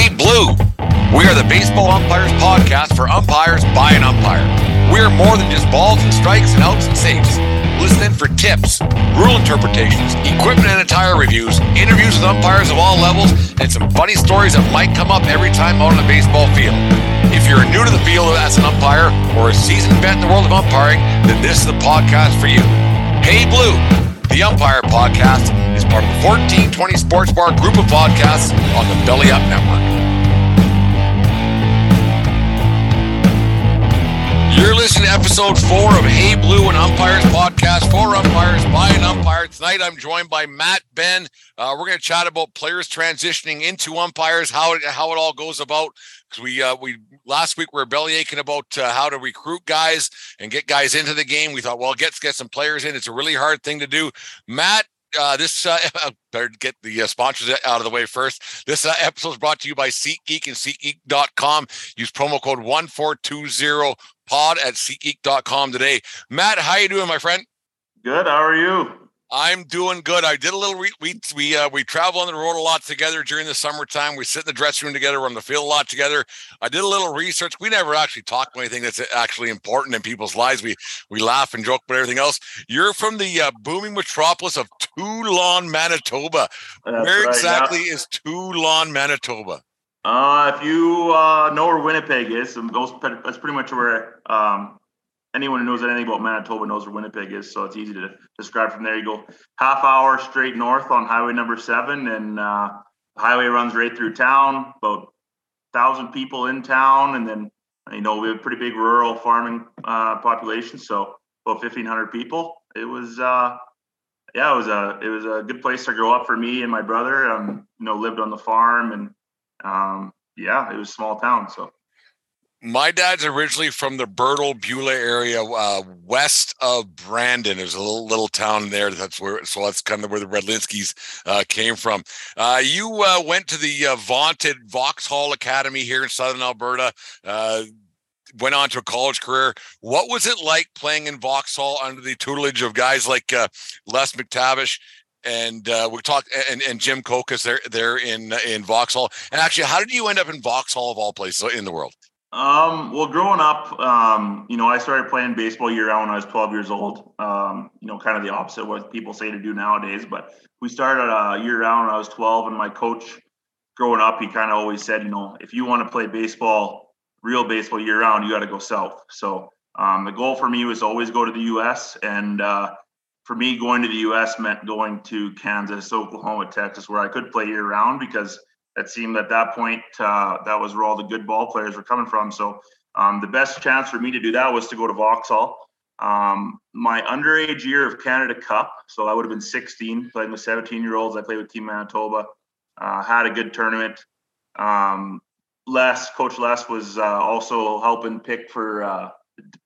Hey Blue! We are the Baseball Umpires Podcast for umpires by an umpire. We are more than just balls and strikes and outs and saves. Listen in for tips, rule interpretations, equipment and attire reviews, interviews with umpires of all levels, and some funny stories that might come up every time out on the baseball field. If you're new to the field as an umpire or a seasoned vet in the world of umpiring, then this is the podcast for you. Hey Blue, the Umpire Podcast part of the 1420 Sports Bar group of podcasts on the Belly Up Network. You're listening to episode four of Hey Blue and Umpires podcast for umpires by an umpire. Tonight I'm joined by Matt Benn. Uh, we're going to chat about players transitioning into umpires, how it, how it all goes about. Because we uh, we last week we were belly aching about uh, how to recruit guys and get guys into the game. We thought, well, get get some players in. It's a really hard thing to do. Matt, uh, this uh, better get the uh, sponsors out of the way first. This uh, episode is brought to you by SeatGeek and SeatGeek.com. Use promo code one four two zero pod at SeatGeek.com today. Matt, how you doing, my friend? Good. How are you? I'm doing good. I did a little. Re- we we uh, we travel on the road a lot together during the summertime. We sit in the dressing room together. We're on the field a lot together. I did a little research. We never actually talk about anything that's actually important in people's lives. We we laugh and joke about everything else. You're from the uh, booming metropolis of Teulon, Manitoba. That's Where right, exactly yeah. is Teulon, Manitoba? Uh, if you uh, know where Winnipeg is, those, that's pretty much where um, anyone who knows anything about Manitoba knows where Winnipeg is. So it's easy to describe from there. You go half hour straight north on Highway Number Seven, and uh, the highway runs right through town. About thousand people in town, and then you know we have a pretty big rural farming uh, population. So about fifteen hundred people. It was. Uh, yeah, it was a it was a good place to grow up for me and my brother. Um, you know, lived on the farm and um, yeah, it was small town. So My dad's originally from the Birtle Beulah area, uh, west of Brandon. There's a little little town there. That's where, so that's kind of where the Redlinskis uh, came from. Uh, you uh, went to the uh, vaunted Vauxhall Academy here in Southern Alberta. Uh, went on to a college career. What was it like playing in Vauxhall under the tutelage of guys like Les McTavish? And uh, we talked, and, and Jim Kokas there, there in in Vauxhall. And actually, how did you end up in Vauxhall of all places in the world? Um, well, growing up, um, you know, I started playing baseball year round when I was 12 years old. Um, you know, kind of the opposite of what people say to do nowadays. But we started uh, year round when I was 12, and my coach, growing up, he kind of always said, you know, if you want to play baseball, real baseball year round, you got to go south. So um, the goal for me was always go to the U.S. and uh, for me, going to the U.S. meant going to Kansas, Oklahoma, Texas, where I could play year round because it seemed at that point uh, that was where all the good ball players were coming from. So um, the best chance for me to do that was to go to Vauxhall. Um, my underage year of Canada Cup, so I would have been 16, playing with 17 year olds. I played with Team Manitoba, uh, had a good tournament. Um, Les, Coach Les, was uh, also helping pick for uh,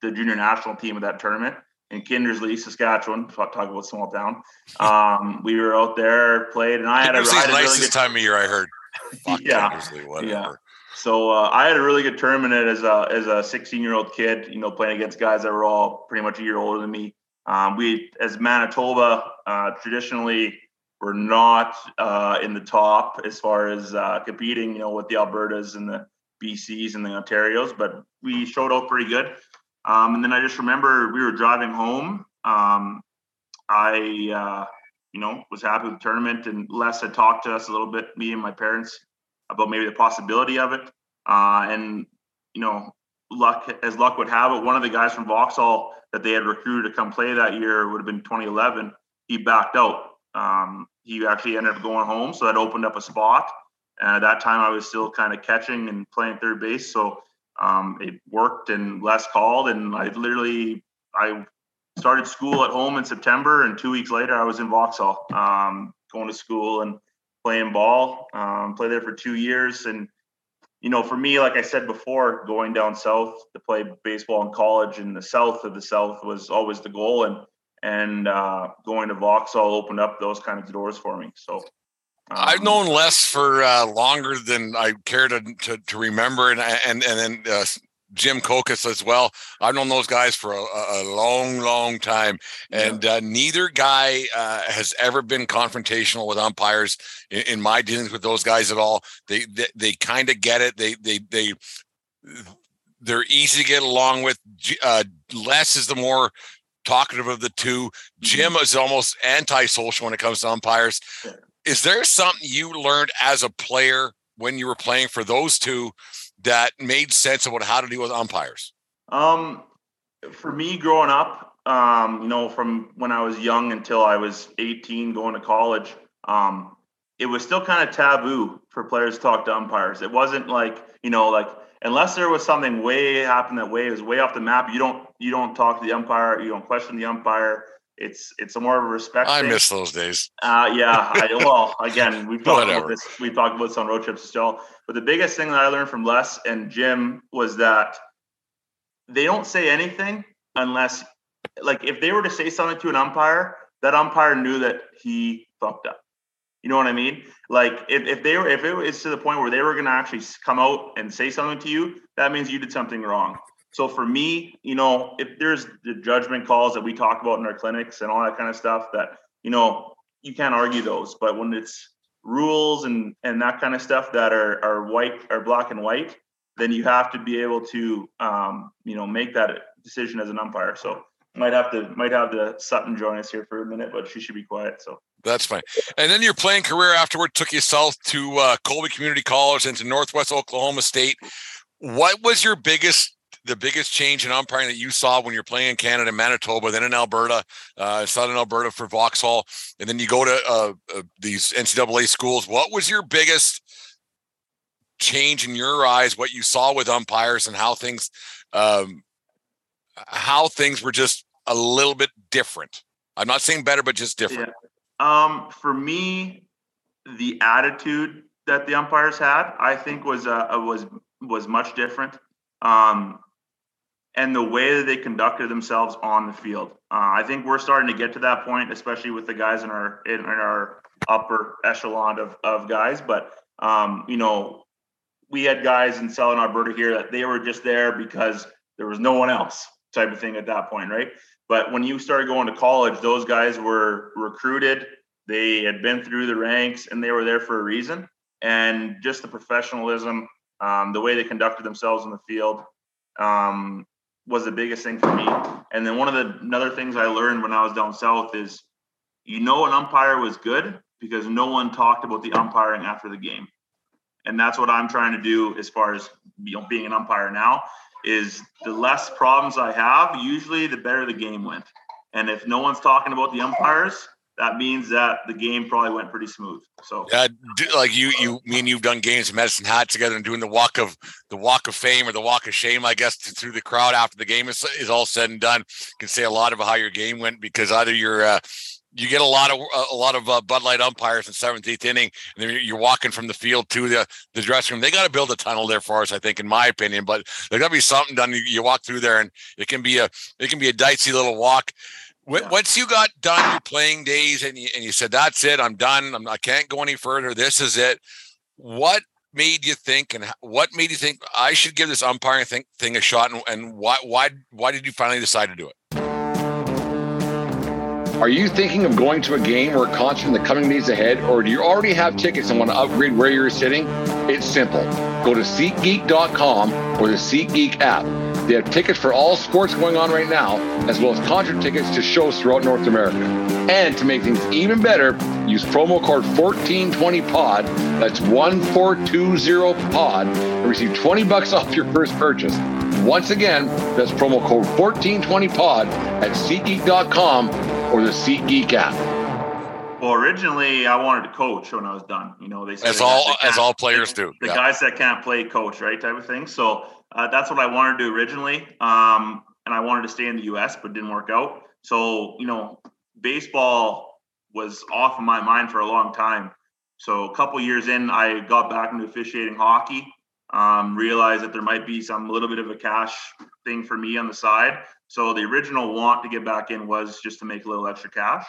the junior national team of that tournament in Kindersley, Saskatchewan. Talk, about small town. Um, we were out there, played, and I had a, I had a really good time of year. I heard. Fuck Yeah. Kindersley, whatever. Yeah. So uh, I had a really good tournament as a as a 16 year old kid. You know, playing against guys that were all pretty much a year older than me. Um, we, as Manitoba, uh, traditionally were not uh, in the top as far as uh, competing. You know, with the Albertas and the BCs and the Ontarios, but we showed out pretty good. Um, and then I just remember we were driving home. Um, I uh, you know, was happy with the tournament. And Les had talked to us a little bit, me and my parents, about maybe the possibility of it. Uh, and you know, luck as luck would have it, one of the guys from Vauxhall that they had recruited to come play that year would have been 2011. He backed out. Um, he actually ended up going home, so that opened up a spot. And at that time, I was still kind of catching and playing third base, so um, it worked. And Les called, and I literally I started school at home in September, and two weeks later, I was in Vauxhall, um, going to school and playing ball. Um, played there for two years, and you know, for me, like I said before, going down south to play baseball in college in the south of the south was always the goal, and and uh, going to Vauxhall opened up those kind of doors for me. So. Um, I've known Les for uh, longer than I care to, to, to remember, and and and then uh, Jim Kokis as well. I've known those guys for a, a long, long time, and yeah. uh, neither guy uh, has ever been confrontational with umpires in, in, my dealings with those guys at all. They they, they kind of get it. They they they they're easy to get along with. Uh, Les is the more talkative of the two. Jim mm-hmm. is almost antisocial when it comes to umpires. Is there something you learned as a player when you were playing for those two? That made sense about how to deal with umpires? Um, for me, growing up, um, you know, from when I was young until I was 18, going to college, um, it was still kind of taboo for players to talk to umpires. It wasn't like, you know, like unless there was something way happened that way, was way off the map. You don't you don't talk to the umpire, you don't question the umpire. It's it's a more of a respect. I thing. miss those days. Uh, yeah. I, well, again, we've talked about this. We've talked about this on road trips still. But the biggest thing that I learned from Les and Jim was that they don't say anything unless, like, if they were to say something to an umpire, that umpire knew that he fucked up. You know what I mean? Like, if, if they were, if it was to the point where they were going to actually come out and say something to you, that means you did something wrong. So for me, you know, if there's the judgment calls that we talk about in our clinics and all that kind of stuff, that you know, you can't argue those. But when it's rules and and that kind of stuff that are are white or black and white, then you have to be able to um, you know make that decision as an umpire. So might have to might have the Sutton join us here for a minute, but she should be quiet. So that's fine. And then your playing career afterward took you south to uh, Colby Community College and to Northwest Oklahoma State. What was your biggest the biggest change in umpiring that you saw when you're playing in Canada, Manitoba, then in Alberta, uh, Southern Alberta for Vauxhall, and then you go to uh, uh, these NCAA schools. What was your biggest change in your eyes? What you saw with umpires and how things, um, how things were just a little bit different. I'm not saying better, but just different. Yeah. Um, for me, the attitude that the umpires had, I think, was uh, was was much different. Um, and the way that they conducted themselves on the field. Uh, I think we're starting to get to that point, especially with the guys in our in, in our upper echelon of, of guys. But um, you know, we had guys in Southern Alberta here that they were just there because there was no one else, type of thing at that point, right? But when you started going to college, those guys were recruited. They had been through the ranks and they were there for a reason. And just the professionalism, um, the way they conducted themselves in the field, um, was the biggest thing for me. And then one of the another things I learned when I was down south is you know an umpire was good because no one talked about the umpiring after the game. And that's what I'm trying to do as far as you know being an umpire now is the less problems I have, usually the better the game went. And if no one's talking about the umpires, that means that the game probably went pretty smooth. So yeah, like you, you, me and you've done games in Medicine Hat together and doing the walk of the walk of fame or the walk of shame, I guess, through the crowd after the game is, is all said and done. You can say a lot of how your game went because either you're, uh, you get a lot of a lot of uh, Bud Light umpires in seventh, eighth inning, and then you're walking from the field to the the dressing room. They got to build a tunnel there for us, I think, in my opinion. But there's got to be something done. You, you walk through there, and it can be a it can be a dicey little walk. Yeah. Once you got done your playing days and you, and you said, that's it, I'm done, I'm, I can't go any further, this is it. What made you think and what made you think I should give this umpiring thing, thing a shot and, and why, why, why did you finally decide to do it? Are you thinking of going to a game or a concert in the coming days ahead, or do you already have tickets and want to upgrade where you're sitting? It's simple. Go to SeatGeek.com or the SeatGeek app They have tickets for all sports going on right now, as well as concert tickets to shows throughout North America. And to make things even better, use promo code 1420pod, that's 1420pod, and receive 20 bucks off your first purchase. Once again, that's promo code 1420pod at SeatGeek.com or the SeatGeek app. Well, originally I wanted to coach when I was done. You know, they said As all guys as all players do. the Yeah. guys that can't play coach, right, type of thing. So uh, that's what I wanted to do originally. Um, and I wanted to stay in the U.S., but didn't work out. So you know, baseball was off of my mind for a long time. So a couple years in, I got back into officiating hockey. Um, realized that there might be some little bit of a cash thing for me on the side. So the original want to get back in was just to make a little extra cash.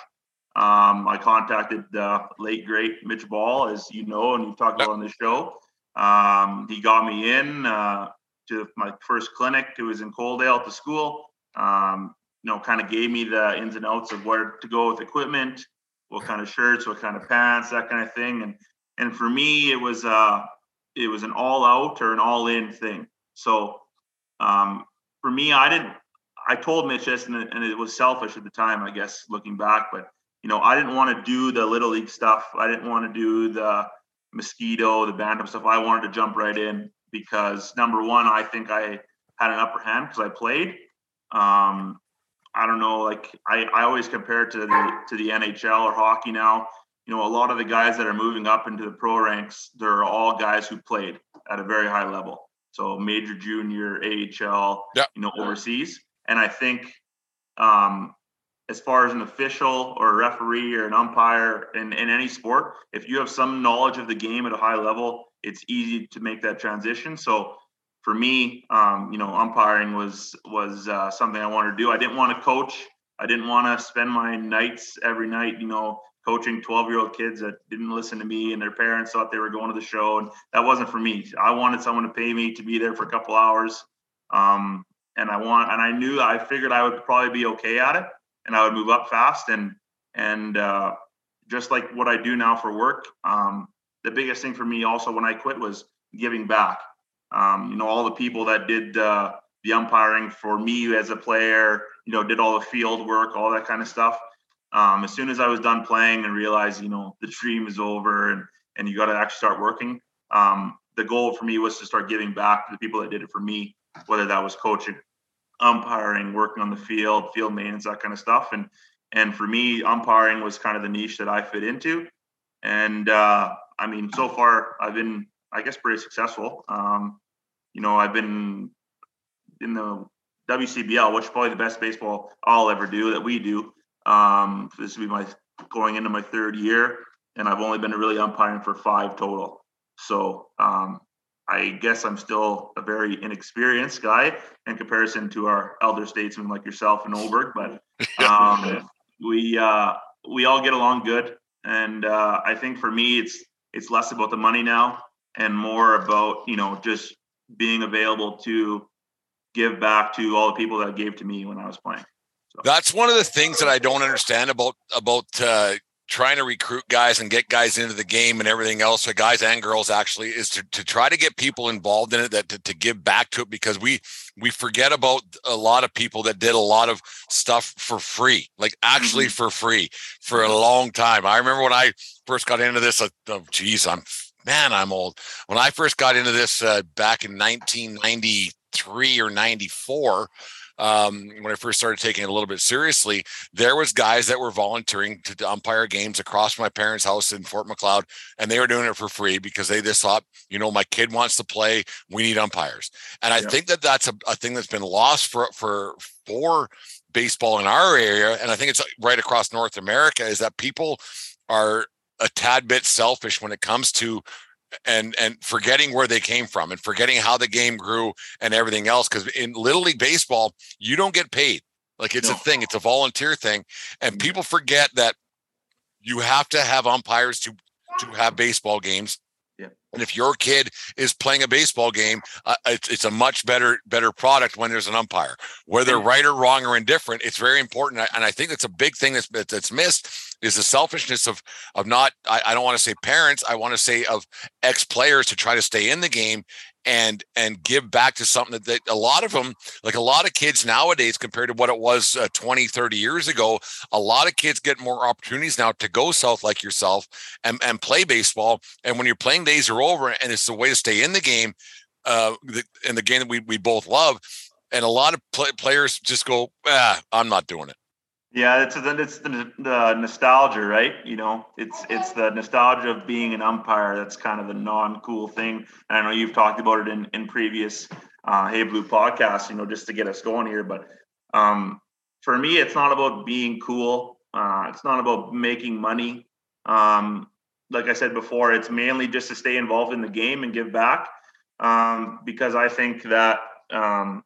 Um, I contacted the late great Mitch Ball, as you know, and you've talked about on this show. Um, he got me in uh, to my first clinic. It was in Coaldale at the school. Um, you know, kind of gave me the ins and outs of where to go with equipment, what kind of shirts, what kind of pants, that kind of thing. And and for me, it was uh, it was an all out or an all in thing. So um, for me, I didn't. I told Mitch this, and and it was selfish at the time, I guess, looking back. But you know, I didn't want to do the little league stuff. I didn't want to do the mosquito, the bantam stuff. I wanted to jump right in because number one, I think I had an upper hand because I played. Um, I don't know, like I, I always compare it to the to the NHL or hockey now. You know, a lot of the guys that are moving up into the pro ranks, they're all guys who played at a very high level. So major, junior, AHL, Yeah. you know, overseas. And I think um, as far as an official or a referee or an umpire in, in any sport, if you have some knowledge of the game at a high level, it's easy to make that transition. So for me, um, you know, umpiring was was uh, something I wanted to do. I didn't want to coach. I didn't want to spend my nights every night, you know, coaching 12 year old kids that didn't listen to me and their parents thought they were going to the show. And that wasn't for me. I wanted someone to pay me to be there for a couple hours. Um, and I want, and I knew, I figured I would probably be okay at it and I would move up fast. And, and, uh, just like what I do now for work, um, the biggest thing for me also when I quit was giving back. Um, you know, all the people that did, uh, the umpiring for me as a player, you know, did all the field work, all that kind of stuff. Um, as soon as I was done playing and realized, you know, the dream is over and and you got to actually start working. Um, the goal for me was to start giving back to the people that did it for me, whether that was coaching, umpiring, working on the field, field maintenance, that kind of stuff. And and for me, umpiring was kind of the niche that I fit into. And uh, I mean, so far I've been, I guess, pretty successful. Um, you know, I've been in the WCBL, which is probably the best baseball I'll ever do that we do. Um, this will be my going into my third year, and I've only been really umpiring for five total. So um, I guess I'm still a very inexperienced guy in comparison to our elder statesmen like yourself and Olberg. but um, we uh, we all get along good, and uh, I think for me it's it's less about the money now and more about you know just being available to give back to all the people that gave to me when I was playing. That's one of the things that I don't understand about about uh, trying to recruit guys and get guys into the game and everything else. So guys and girls actually is to, to try to get people involved in it that to, to give back to it because we we forget about a lot of people that did a lot of stuff for free, like actually for free for a long time. I remember when I first got into this. Uh, oh, geez, I'm man, I'm old. When I first got into this uh, back in 1993 or 94 um, when I first started taking it a little bit seriously, there was guys that were volunteering to, umpire games across my parents' house in Fort Macleod, and they were doing it for free because they just thought, you know, my kid wants to play, we need umpires, and I Yeah. think that that's a, a thing that's been lost for for for baseball in our area, and I think it's right across North America is that people are a tad bit selfish when it comes to and and forgetting where they came from and forgetting how the game grew and everything else because in little league baseball you don't get paid. Like it's a thing it's a volunteer thing and mm-hmm. people forget that you have to have umpires to to have baseball games Yeah. And if your kid is playing a baseball game, uh, it's, it's a much better better product when there's an umpire. Whether right or wrong or indifferent, it's very important. And I think that's a big thing that's that's missed is the selfishness of of not. I, I don't want to say parents. I want to say of ex players to try to stay in the game and and give back to something that, that, a lot of them like a lot of kids nowadays compared to what it was uh, 20 30 years ago a lot of kids get more opportunities now to go south like yourself and, and play baseball. And when your playing days are over and it's the way to stay in the game uh the, in the game that we, we both love and a lot of play, players just go ah, i'm not doing it yeah, it's the it's the, the nostalgia, right? You know, it's it's the nostalgia of being an umpire. That's kind of the non-cool thing. And I know you've talked about it in in previous uh, Hey Blue podcasts. You know, just to get us going here. But um, for me, it's not about being cool. Uh, it's not about making money. Um, like I said before, it's mainly just to stay involved in the game and give back. Um, because I think that um,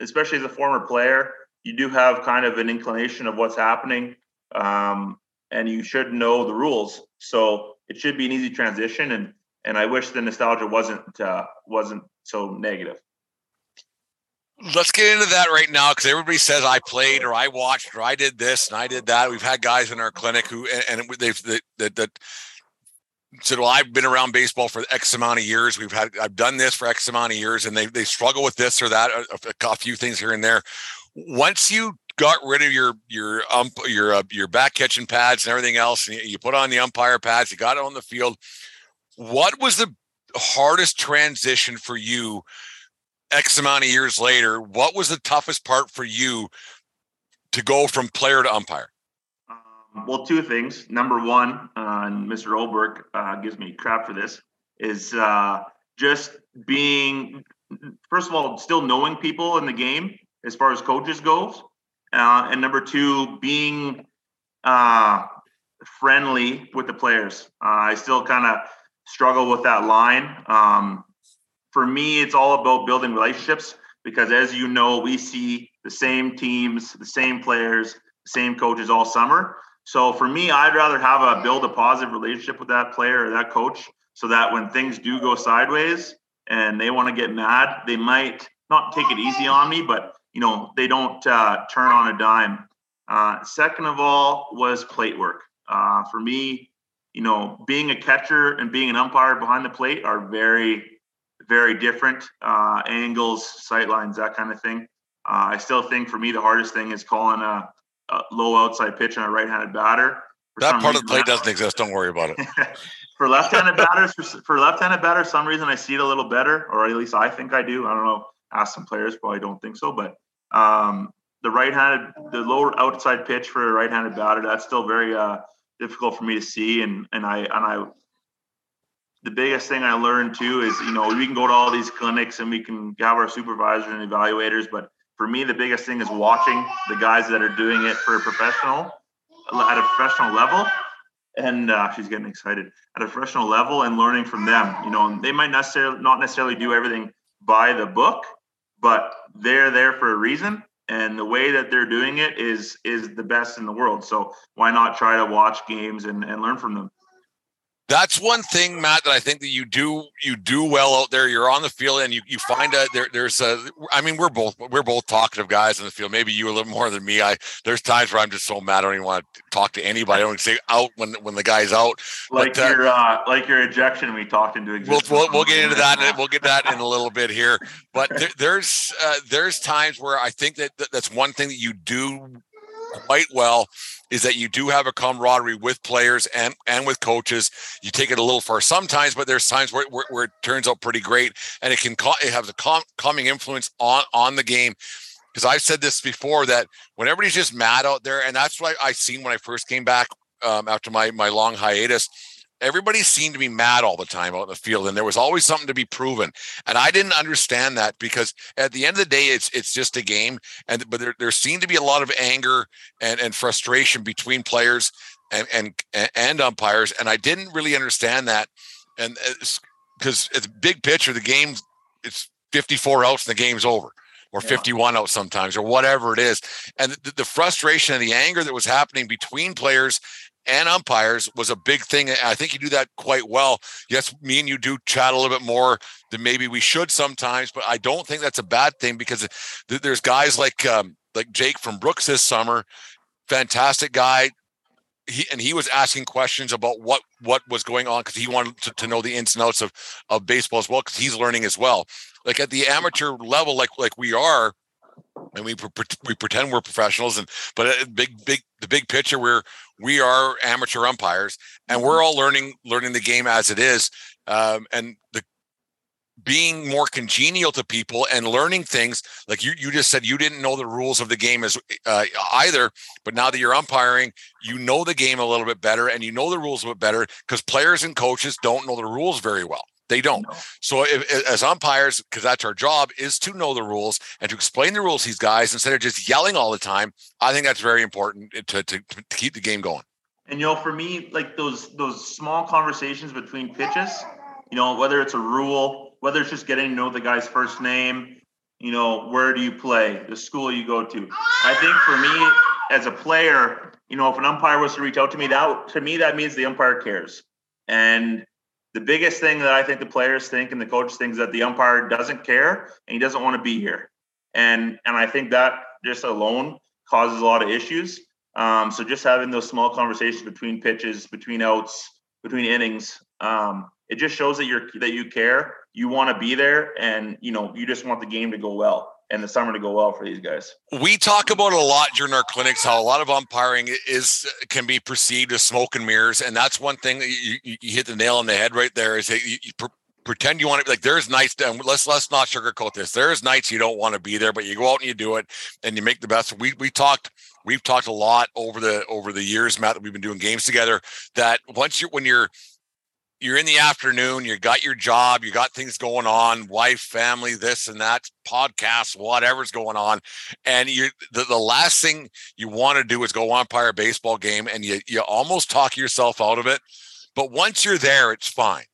especially as a former player, you do have kind of an inclination of what's happening, um, and you should know the rules. So it should be an easy transition, and and I wish the nostalgia wasn't uh, wasn't so negative. Let's get into that right now because everybody says I played or I watched or I did this and I did that. We've had guys in our clinic who and, and they've that that said, "Well, I've been around baseball for X amount of years. We've had I've done this for X amount of years, and they they struggle with this or that, a, a few things here and there. Once you got rid of your your ump your uh, your back catching pads and everything else, and you put on the umpire pads, you got it on the field. What was the hardest transition for you? X amount of years later, what was the toughest part for you to go from player to umpire? Well, two things. Number one, uh, and Mr. Olberg uh, gives me crap for this, is uh, just being, first of all, still knowing people in the game as far as coaches goes, uh, and number two, being uh, friendly with the players. Uh, I still kind of struggle with that line. Um, for me, it's all about building relationships because, as you know, we see the same teams, the same players, same coaches all summer. So for me, I'd rather have a build a positive relationship with that player or that coach so that when things do go sideways and they want to get mad, they might not take it easy on me, but you know, they don't uh, turn on a dime. Uh, second of all was plate work. Uh, for me, you know, being a catcher and being an umpire behind the plate are very, very different uh, angles, sight lines, that kind of thing. Uh, I still think for me the hardest thing is calling a uh, low outside pitch on a right-handed batter. For that part of the play doesn't exist. Don't worry about it. for left-handed batters, for, for left-handed batters, some reason I see it a little better, or at least I think I do. I don't know. Ask some players, probably don't think so, but um, the right-handed, the lower outside pitch for a right-handed batter, that's still very uh, difficult for me to see. And and I and I, the biggest thing I learned too is you know we can go to all these clinics and we can have our supervisors and evaluators, but for me, the biggest thing is watching the guys that are doing it for a professional at a professional level. And uh, she's getting excited at a professional level and learning from them. You know, they might necessarily not necessarily do everything by the book, but they're there for a reason. And the way that they're doing it is is the best in the world. So why not try to watch games and, and learn from them? That's one thing, Matt, that I think that you do you do well out there. You're on the field and you you find a there there's a I mean, we're both we're both talkative guys in the field. Maybe you a little more than me. I there's times where I'm just so mad I don't even want to talk to anybody. I don't say out when when the guy's out. Like but, uh, your uh, like your ejection we talked into existence. We'll, we'll, we'll get into that and we'll get that in a little bit here. But there, there's uh, there's times where I think that that's one thing that you do quite well is that you do have a camaraderie with players and and with coaches. You take it a little far sometimes, but there's times where, where, where it turns out pretty great, and it can it has a calm, calming influence on on the game. Because I've said this before that when everybody's just mad out there, and that's what I, I seen when I first came back um, after my my long hiatus. Everybody seemed to be mad all the time out in the field and there was always something to be proven and i didn't understand that because at the end of the day it's it's just a game and but there, there seemed to be a lot of anger and, and frustration between players and and and umpires and i didn't really understand that and because it's, it's big picture the game it's 54 outs and the game's over or 51 out sometimes or whatever it is and the, the, frustration and the anger that was happening between players and umpires was a big thing. I think you do that quite well. Yes, me and you do chat a little bit more than maybe we should sometimes, but I don't think that's a bad thing because there's guys like um, like Jake from Brooks this summer, fantastic guy. He, and he was asking questions about what what was going on because he wanted to, to know the ins and outs of of baseball as well because he's learning as well. Like at the amateur level, like like we are, and we we pretend we're professionals and but uh, big big the big picture we're we are amateur umpires and we're mm-hmm. all learning learning the game as it is um, and the being more congenial to people and learning things like you you just said you didn't know the rules of the game as uh, either but now that you're umpiring you know the game a little bit better and you know the rules a bit better because players and coaches don't know the rules very well they don't. No. So if, as umpires, because that's our job, is to know the rules and to explain the rules to these guys instead of just yelling all the time. I think that's very important eh, to, to, to keep the game going. And you know, for me, like those those small conversations between pitches, you know, whether it's a rule, whether it's just getting to know the guy's first name, you know, where do you play, the school you go to. I think for me as a player, you know, if an umpire was to reach out to me, that to me that means the umpire cares. And the biggest thing that I think the players think and the coaches think is that the umpire doesn't care and he doesn't want to be here. And and I think that just alone causes a lot of issues. Um, so just having those small conversations between pitches, between outs, between innings, um, it just shows that you're that you care, you want to be there, and you know you just want the game to go well and the summer to go well for these guys. We talk about a lot during our clinics how a lot of umpiring is can be perceived as smoke and mirrors, and that's one thing that you, you hit the nail on the head right there. Is that you, you pretend you want to like there's nights and let's let's not sugarcoat this. There's nights you don't want to be there, but you go out and you do it and you make the best. We we talked we've talked a lot over the over the years, Matt, that we've been doing games together. That once you when you're you're in the afternoon, you got your job, you got things going on, wife, family, this and that, podcasts, whatever's going on. And you the, the last thing you want to do is go umpire a baseball game and you you almost talk yourself out of it. But once you're there, it's fine.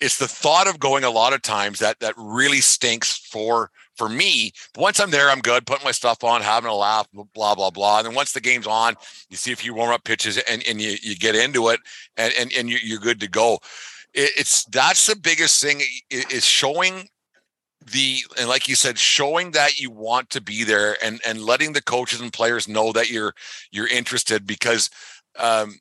It's the thought of going a lot of times that that really stinks for for me. Once I'm there, I'm good, putting my stuff on, having a laugh, blah, blah, blah. And then once the game's on, you see a few warm up pitches and, and you, you get into it and, and, and you're good to go. it's that's the biggest thing is showing the and like you said showing that you want to be there and and letting the coaches and players know that you're you're interested because um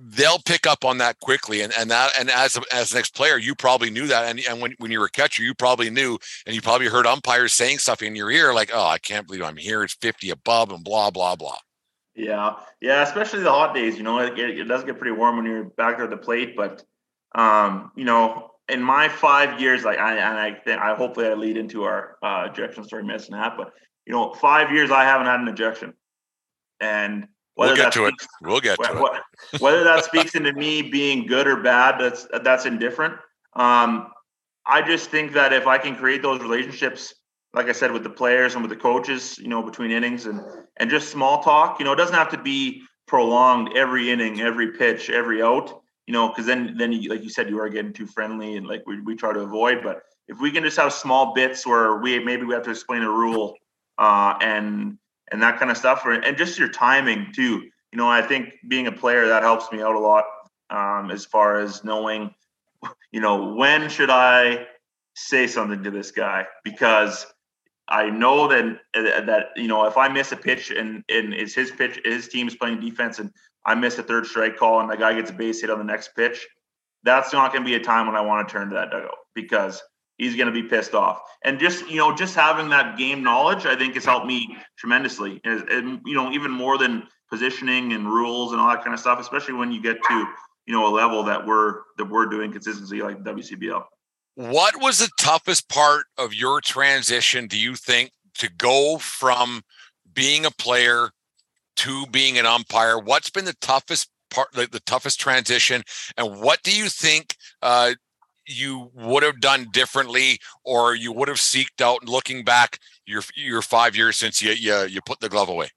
they'll pick up on that quickly and and that and as as an ex player you probably knew that and, and when, when you were a catcher you probably knew and you probably heard umpires saying stuff in your ear like oh i can't believe i'm here it's 50 above and blah blah blah. Yeah yeah especially the hot days you know it, it, does get pretty warm when you're back there at the plate but um you know in my five years like i and i think i hopefully i lead into our uh ejection story missing that but you know five years i haven't had an ejection. And Whether we'll get to speaks, it. We'll get to what, it. whether that speaks into me being good or bad, that's that's indifferent. Um, I just think that if I can create those relationships, like I said, with the players and with the coaches, you know, between innings and and just small talk, you know, it doesn't have to be prolonged every inning, every pitch, every out, you know, because then then you, like you said, you are getting too friendly and like we, we try to avoid. But if we can just have small bits where we maybe we have to explain a rule uh, and and that kind of stuff, and just your timing too. You know, I think being a player that helps me out a lot um, as far as knowing, you know, when should I say something to this guy because I know that that you know if I miss a pitch and and it's his pitch, his team is playing defense, and I miss a third strike call, and the guy gets a base hit on the next pitch, that's not going to be a time when I want to turn to that dugout because he's going to be pissed off. And just you know, just having that game knowledge, I think has helped me tremendously. And, and, you know, even more than positioning and rules and all that kind of stuff, especially when you get to you know a level that we're that we're doing consistency like WCBL. What was the toughest part of your transition? Do you think to go from being a player to being an umpire? What's been the toughest part, like the toughest transition, and what do you think uh, you would have done differently, or you would have seeked out? Looking back, your your five years since you you, you put the glove away.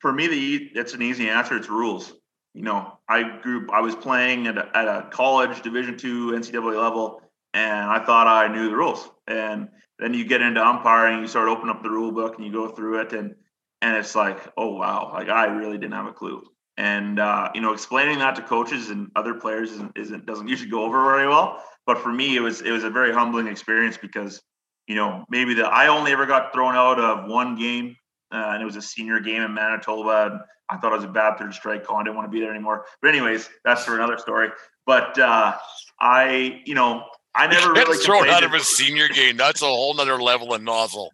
For me, the it's an easy answer. It's rules. You know, I grew. I was playing at a, at a college Division two NCAA level, and I thought I knew the rules. And then you get into umpiring, you start opening up the rule book, and you go through it, and and it's like, oh wow, like I really didn't have a clue. And uh, you know, explaining that to coaches and other players isn't, isn't doesn't usually go over very well. But for me, it was it was a very humbling experience because you know maybe the I only ever got thrown out of one game, uh, and it was a senior game in Manitoba. And I thought it was a bad third strike call. I didn't want to be there anymore. But anyways, that's for another story. But uh, I, you know, I never really thrown out of a senior game. That's a whole nother level of nozzle.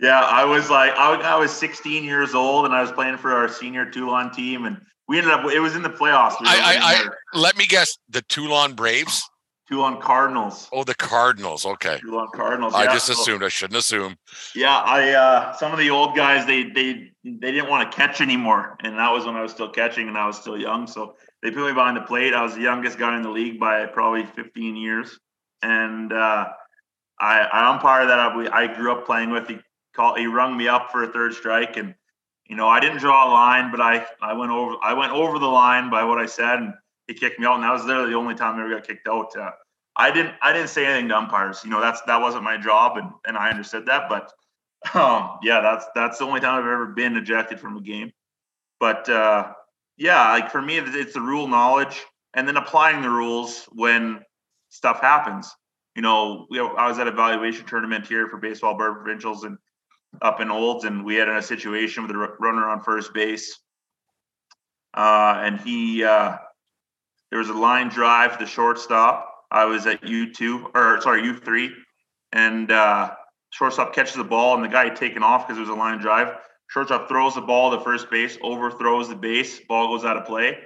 Yeah, I was like, I, I was 16 years old, and I was playing for our senior Teulon team, and we ended up. It was in the playoffs. I, I, I let me guess, the Teulon Braves. Teulon Cardinals. Oh, the Cardinals. Okay. Teulon Cardinals. I just assumed. I shouldn't assume. Yeah, I. uh Some of the old guys, they they they didn't want to catch anymore, and that was when I was still catching, and I was still young. So they put me behind the plate. I was the youngest guy in the league by probably 15 years, and uh I, I umpire that I, I grew up playing with. He call he rung me up for a third strike and you know I didn't draw a line but I I went over I went over the line by what I said and he kicked me out and that was literally the only time I ever got kicked out. Uh, I didn't I didn't say anything to umpires. You know that's that wasn't my job and and I understood that but um yeah that's that's the only time I've ever been ejected from a game. But uh yeah, like for me it's the rule knowledge and then applying the rules when stuff happens. You know, we, I was at a valuation tournament here for baseball provincials and up in Olds, and we had a situation with a runner on first base, uh, and he uh, there was a line drive to the shortstop. I was at U two or sorry U three, and uh, shortstop catches the ball, and the guy had taken off because it was a line drive. Shortstop throws the ball to first base, overthrows the base, ball goes out of play.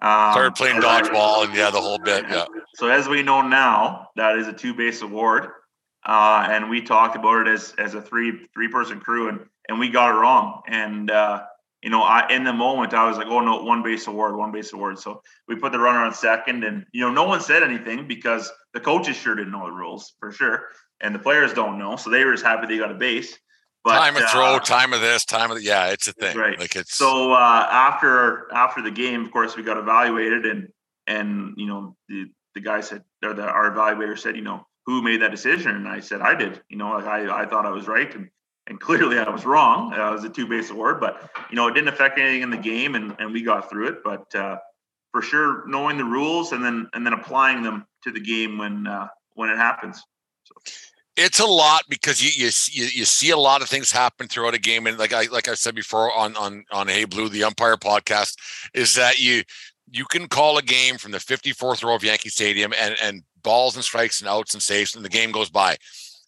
Um, Started playing dodgeball and yeah, the whole bit. Yeah. So as we know now, that is a two base award uh, and we talked about it as as a three three person crew, and and we got it wrong. And uh, you know, I in the moment I was like, oh no, one base award, one base award. So we put the runner on second, and you know, no one said anything because the coaches sure didn't know the rules for sure, and the players don't know, so they were just happy they got a base. But, time of uh, throw, time of this, time of the, yeah, it's a thing. Right. Like it's so uh, after after the game, of course, we got evaluated, and and you know the the guy said or the our evaluator said, you know, who made that decision? And I said, I did. You know, like I, I thought I was right, and and clearly I was wrong. Uh, it was a two base award, but you know, it didn't affect anything in the game, and and we got through it. But uh, for sure, knowing the rules and then and then applying them to the game when uh, when it happens. So. It's a lot because you, you you see a lot of things happen throughout a game, and like I like I said before on on on Hey Blue, the umpire podcast, is that you you can call a game from the 54th row of Yankee Stadium and and balls and strikes and outs and saves, and the game goes by.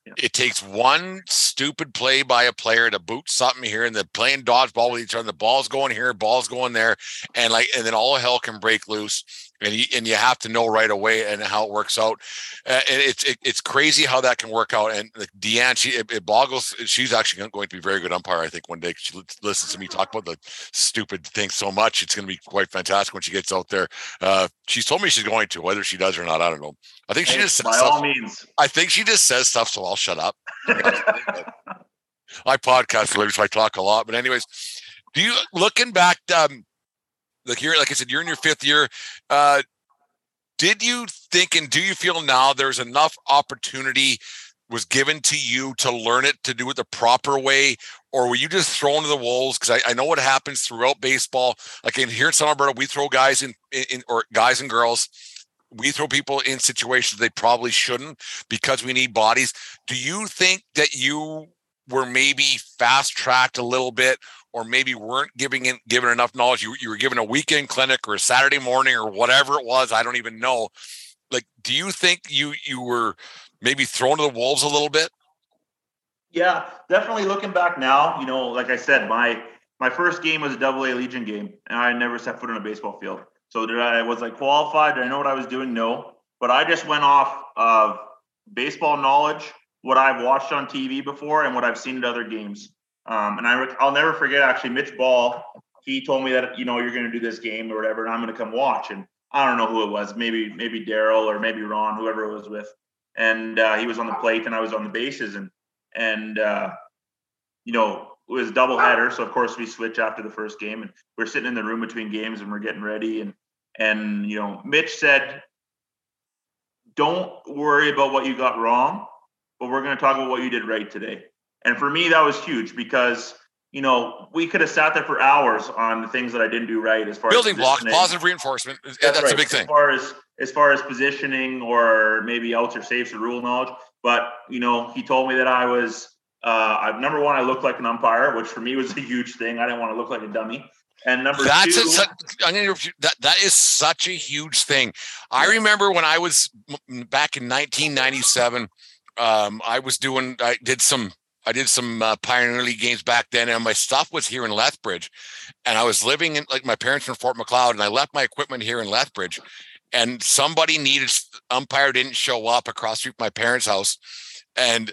Yeah. It takes one stupid play by a player to boot something here, and they're playing dodgeball with each other. The ball's going here, ball's going there, and like, and then all hell can break loose and you, and you have to know right away and how it works out. Uh, and it's it, it's crazy how that can work out. And like Deanne, she it, it, boggles. She's actually going to be a very good umpire. I think one day she listens to me talk about the stupid things so much. It's going to be quite fantastic when she gets out there. Uh, she's told me she's going to. Whether she does or not, I don't know. I think she just says by stuff. all means. I think she just says stuff, so I'll shut up. I podcast so I talk a lot. But anyways, do you looking back? Um, like you're like I said, you're in your fifth year. Uh, did you think and do you feel now there's enough opportunity was given to you to learn it to do it the proper way? Or were you just thrown to the wolves? Because I, I, know what happens throughout baseball. Like in here in South Alberta we throw guys in, in or guys and girls we throw people in situations they probably shouldn't because we need bodies. Do you think that you were maybe fast tracked a little bit or maybe weren't giving in, given enough knowledge. You, you were given a weekend clinic or a Saturday morning or whatever it was. I don't even know. Like, do you think you you were maybe thrown to the wolves a little bit? Yeah, definitely. Looking back now, you know, like I said, my my first game was a Double A Legion game, and I never set foot on a baseball field. So did I? Was I qualified? Did I know what I was doing? No, but I just went off of baseball knowledge, what I've watched on TV before, and what I've seen at other games. Um, and I, I'll never forget actually Mitch Ball he told me that you know you're going to do this game or whatever, and I'm going to come watch. And I don't know who it was, maybe maybe Daryl or maybe Ron, whoever it was with. And uh, he was on the plate, and I was on the bases, and and uh, you know it was double header. So of course we switch after the first game, and we're sitting in the room between games, and we're getting ready, and and you know Mitch said, "Don't worry about what you got wrong, but we're going to talk about what you did right today." And for me, that was huge because you know, we could have sat there for hours on the things that I didn't do right as far as building as blocks, positive reinforcement. That's, that's right. a big thing. As far as as far as positioning or maybe outs or saves or rule knowledge. But you know, he told me that I was uh, number one. I looked like an umpire, which for me was a huge thing. I didn't want to look like a dummy. And number that's two, a, I mean, that that is such a huge thing. I remember when I was back in 1997. Um, I was doing, I did some I did some uh, Pioneer League games back then, and my stuff was here in Lethbridge. And I was living in like my parents in Fort Macleod, and I left my equipment here in Lethbridge. And somebody needed umpire didn't show up across from my parents' house, and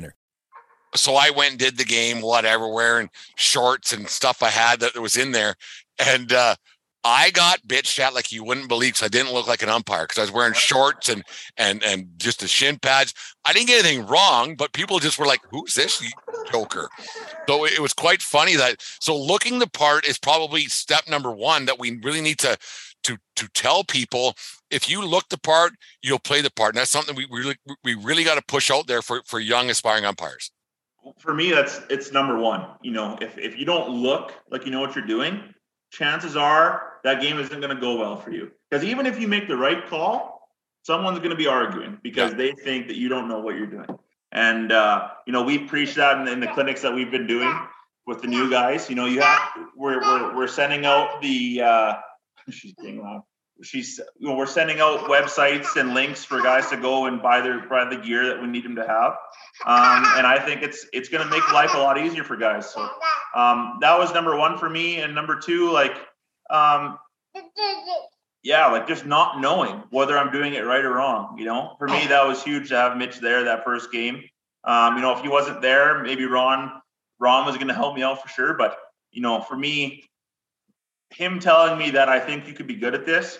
so I went and did the game, whatever, wearing shorts and stuff I had that was in there. And uh, I got bitched at like you wouldn't believe because I didn't look like an umpire because I was wearing shorts and and and just the shin pads. I didn't get anything wrong, but people just were like, "Who's this joker?" So it was quite funny that. So looking the part is probably step number one that we really need to to to tell people if you look the part, you'll play the part. And that's something we really we really got to push out there for for young aspiring umpires for me, that's it's number one. You know, if if you don't look like you know what you're doing, chances are that game isn't going to go well for you. Because even if you make the right call, someone's going to be arguing because yeah. they think that you don't know what you're doing. And uh, you know, we preach that in, in, the clinics that we've been doing with the new guys. You know, you have we're we're, we're sending out the. Uh, she's being loud she's you know, we're sending out websites and links for guys to go and buy their buy the gear that we need them to have. Um, and i think it's it's going to make life a lot easier for guys so um, that was number one for me. And number two like um, yeah like just not knowing whether i'm doing it right or wrong you know? For me that was huge to have mitch there that first game. Um, you know if he wasn't there maybe ron ron was going to help me out for sure. But you know for me him telling me that I think you could be good at this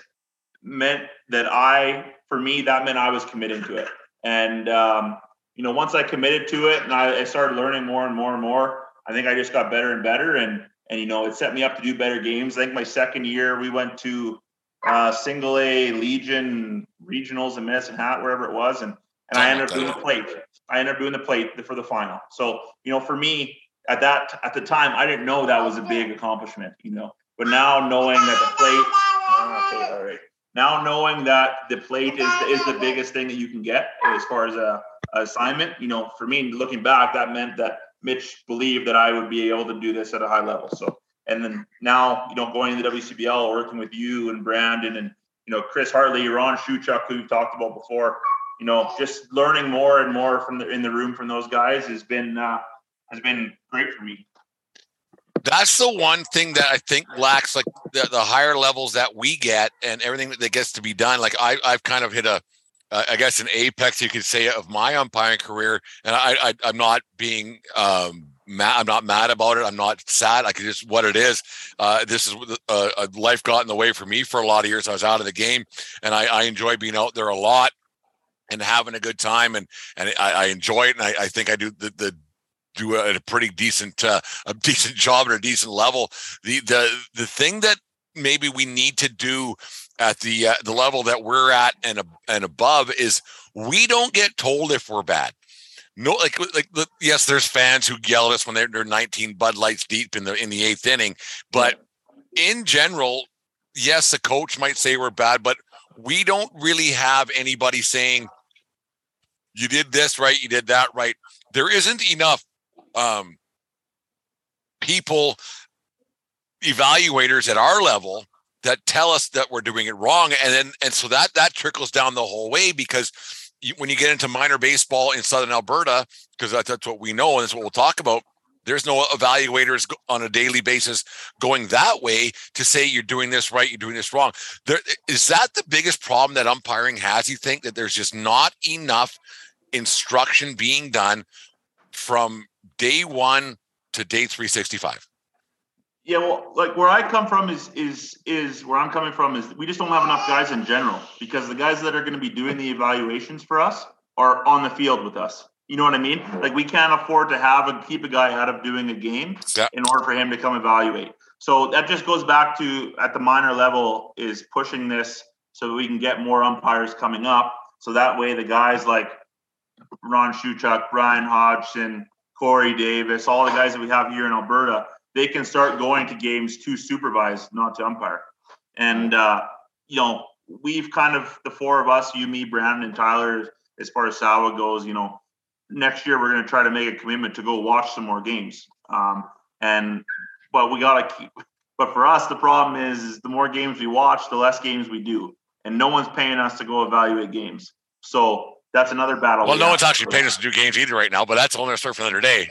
meant that I, for me, that meant I was committing to it. And, um, you know, once I committed to it and I, I, started learning more and more and more, I think I just got better and better. And, and, you know, it set me up to do better games. I think my second year we went to uh, single A Legion regionals in Medicine Hat, wherever it was. And, and I ended up doing the plate. I ended up doing the plate for the final. So, you know, for me at that, at the time, I didn't know that was a big accomplishment, you know, but now knowing that the plate, okay, all right now knowing that the plate is is the biggest thing that you can get as far as a, a, assignment you know for me looking back that meant that mitch believed that i would be able to do this at a high level. So and then now you know going to the wcbl working with you and brandon and you know chris hartley ron Shuchuk, who we've talked about before you know just learning more and more from the in the room from those guys has been uh, has been great for me that's the one thing that I think lacks like the, the, higher levels that we get and everything that gets to be done. Like I, I've kind of hit a, uh, I guess an apex you could say of my umpiring career, and I, I am not being um, mad. I'm not mad about it. I'm not sad. I it's just what it is. Uh, this is uh, a life got in the way for me for a lot of years. I was out of the game, and I, I enjoy being out there a lot and having a good time, and and I, I enjoy it, and I, I think I do the the do a, a pretty decent uh, a decent job at a decent level. The the the thing that maybe we need to do at the uh, the level that we're at and and above is we don't get told if we're bad. No, like like yes, there's fans who yell at us when they're, they're 19 Bud Lights deep in the in the eighth inning, but in general, yes, the coach might say we're bad, but we don't really have anybody saying you did this right, you did that right. There isn't enough um, people evaluators at our level that tell us that we're doing it wrong and then and so that that trickles down the whole way because you, when you get into minor baseball in southern alberta because that's, that's what we know and that's what we'll talk about there's no evaluators on a daily basis going that way to say you're doing this right you're doing this wrong. There is that the biggest problem that umpiring has you think that there's just not enough instruction being done from day one to day 365 yeah, well, like where I come from is is is where I'm coming from is we just don't have enough guys in general because the guys that are going to be doing the evaluations for us are on the field with us. You know what I mean? Like we can't afford to have and keep a guy out of doing a game Yeah. in order for him to come evaluate. So that just goes back to at the minor level is pushing this so that we can get more umpires coming up. So that way the guys like Ron Shuchuk, Brian Hodgson, Corey Davis, all the guys that we have here in Alberta, they can start going to games to supervise, not to umpire. And uh, you know, we've kind of the four of us, you, me, Brandon, and Tyler, as far as Sawa goes, you know, next year we're going to try to make a commitment to go watch some more games. Um, and but we got to keep. But for us, the problem is, is the more games we watch, the less games we do, and no one's paying us to go evaluate games. So that's another battle. well we no one's actually paying us to do games either right now but that's a whole other story for another day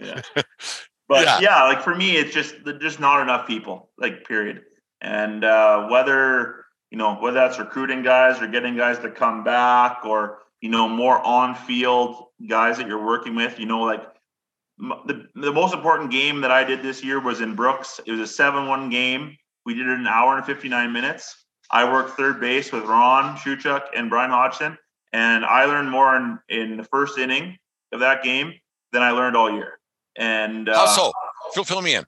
yeah. But Yeah. yeah. like for me, it's just just not enough people, like period. And uh, whether you know whether that's recruiting guys or getting guys to come back, or you know more on-field guys that you're working with, you know, like the the most important game that I did this year was in Brooks. It was a seven-one game. We did it in an hour and 59 minutes. I worked third base with Ron Shuchuk and Brian Hodgson, and I learned more in, in the first inning of that game than I learned all year. And uh, how so fill, fill me in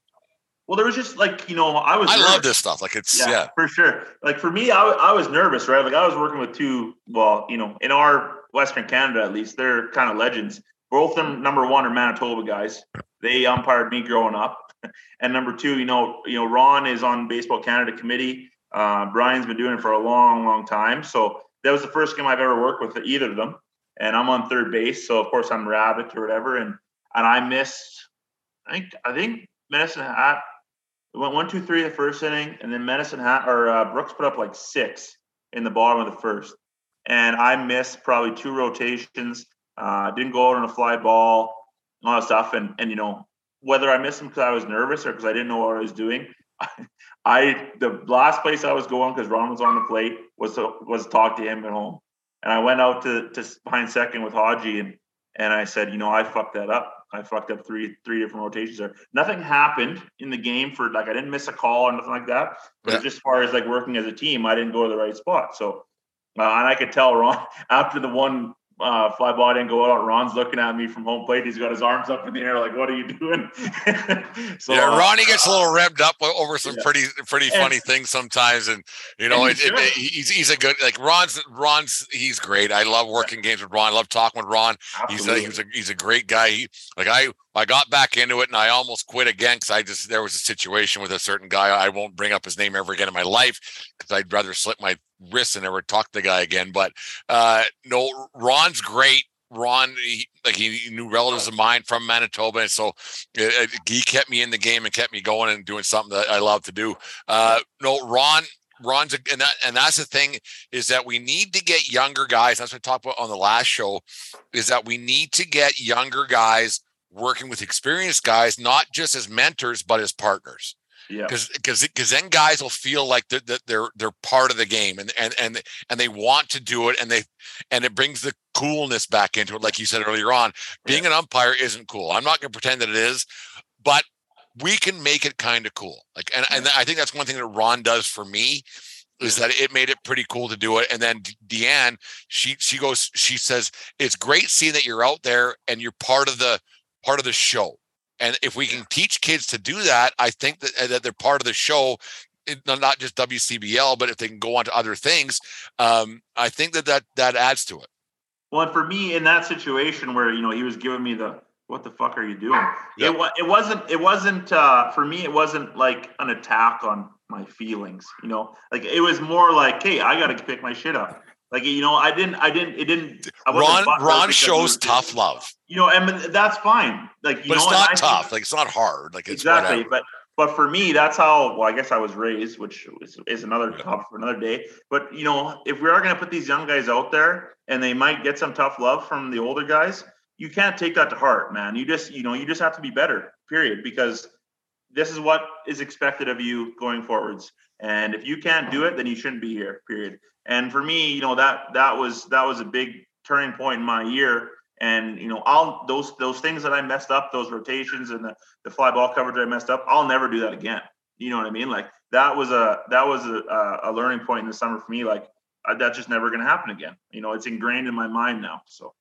well, there was just like you know, I was. i love this stuff like it's Yeah, yeah, for sure. Like for me, I, I was nervous, right? Like I was working with two. Well, you know, in our Western Canada, at least, they're kind of legends. Both of them, number one, are Manitoba guys. They umpired me growing up, and number two, you know, you know, Ron is on Baseball Canada committee. Uh, Brian's been doing it for a long, long time. So that was the first game I've ever worked with either of them, and I'm on third base. So of course I'm rabbit or whatever, and and I missed. I think I think Medicine Hat went one, two, three the first inning, and then Medicine Hat or uh, Brooks put up like six in the bottom of the first, and I missed probably two rotations. Uh, didn't go out on a fly ball, all that stuff, and and you know whether I missed them because I was nervous or because I didn't know what I was doing. I the last place I was going because Ron was on the plate was to was talk to him at home, and I went out to to behind second with Haji and and I said, you know, I fucked that up. I fucked up three three different rotations there. Nothing happened in the game for like I didn't miss a call or nothing like that. But Yeah. just as far as like working as a team, I didn't go to the right spot. So uh, and I could tell Ron after the one uh, fly ball didn't go out. Ron's looking at me from home plate. He's got his arms up in the air, like, "What are you doing?" so yeah, uh, Ronnie gets a little revved up over some Yeah. pretty pretty And- funny things sometimes, and you know, And it, it, he's he's a good like Ron's Ron's he's great. I love working games with Ron. I love talking with Ron. He's a, he's a he's a great guy. He, like I I got back into it and I almost quit again because I just there was a situation with a certain guy. I won't bring up his name ever again in my life because I'd rather slit my wrist and never talk to the guy again. But uh no, Ron's great. Ron, he, like he, he knew relatives of mine from Manitoba, and so uh, uh, he kept me in the game and kept me going and doing something that I love to do. Uh, no, Ron, Ron's, a, and that, and that's the thing is that we need to get younger guys. That's what I talked about on the last show, is that we need to get younger guys working with experienced guys, not just as mentors but as partners. Yeah. because because then guys will feel like that they're, they're they're part of the game and and and and they want to do it and they and it brings the coolness back into it like you said earlier on. Being an umpire isn't cool. I'm not going to pretend that it is but we can make it kind of cool. Like and, and i think that's one thing that ron does for me is that it made it pretty cool to do it. And then deanne she she goes she says it's great seeing that you're out there and you're part of the part of the show and if we can teach kids to do that, I think that, uh, that they're part of the show, not just WCBL, but if they can go on to other things, um, I think that, that that adds to it. Well, and for me in that situation where you know he was giving me the "What the fuck are you doing?" Yep. It it wasn't it wasn't uh, for me. It wasn't like an attack on my feelings. You know, like it was more like, "Hey, I got to pick my shit up." Like you know, I didn't, I didn't, it didn't. Ron Ron shows tough love, You know, and that's fine. Like, you but know, it's not think- tough. Like it's not hard. Like it's exactly. whatever. But but for me, that's how. Well, I guess I was raised, which is, is another topic for another day. But you know, if we are going to put these young guys out there, and they might get some tough love from the older guys, you can't take that to heart, man. You just you know you just have to be better. Period. Because this is what is expected of you going forwards. And if you can't do it, then you shouldn't be here. Period. And for me, you know that that was that was a big turning point in my year. And you know, I'll those those things that I messed up, those rotations and the, the fly ball coverage I messed up, I'll never do that again. You know what I mean? Like that was a that was a, a learning point in the summer for me. Like that's just never going to happen again. You know, it's ingrained in my mind now. So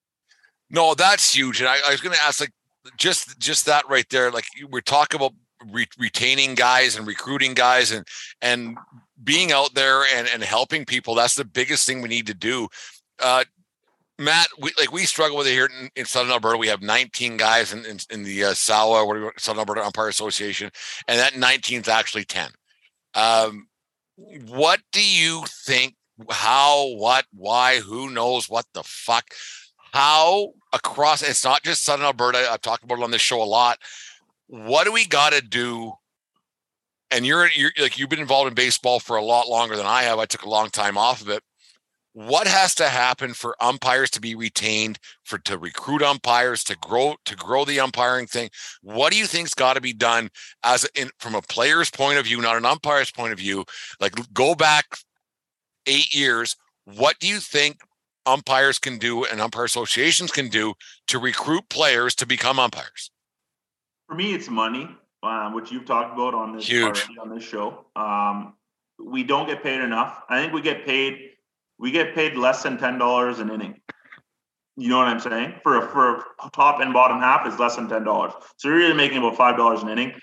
No, that's huge. And I, I was going to ask, like, just just that right there. Like, we're talking about re- retaining guys and recruiting guys and and being out there and and helping people. That's the biggest thing we need to do. Uh, Matt, we, like we struggle with it here in, in Southern Alberta. We have 19 guys in, in, in the uh, SAWA, Southern Alberta Umpire Association, and that 19th actually 10. Um, what do you think? How, what, why, who knows what the fuck? How across it's not just Southern Alberta. I've talked about it on this show a lot. What do we got to do? And you're you're like you've been involved in baseball for a lot longer than I have. I took a long time off of it. What has to happen for umpires to be retained, for to recruit umpires, to grow to grow the umpiring thing? What do you think's got to be done as in from a player's point of view, not an umpire's point of view? Like go back eight years. What do you think umpires can do and umpire associations can do to recruit players to become umpires? For me, it's money, um, which you've talked about on this Huge. on this show. Um, we don't get paid enough. I think we get paid. We get paid less than ten dollars an inning. You know what I'm saying? For a, for a top and bottom half is less than ten dollars. So you're really making about five dollars an inning.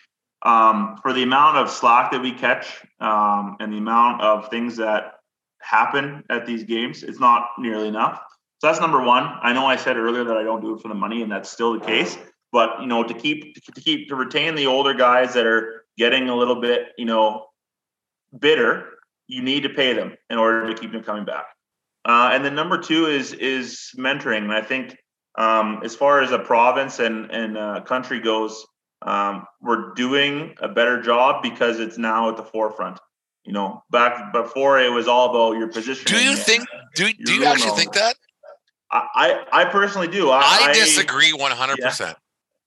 Um, for the amount of slack that we catch um, and the amount of things that happen at these games, it's not nearly enough. So that's number one. I know I said earlier that I don't do it for the money, and that's still the case. But you know, to keep to keep to retain the older guys that are getting a little bit, you know, bitter, you need to pay them in order to keep them coming back. Uh, and then number two is is mentoring. And I think um, as far as a province and and uh, country goes, um, we're doing a better job because it's now at the forefront. You know, back before it was all about your position. Do you think? Do do you actually think that? I, I I personally do. I, I disagree one hundred percent.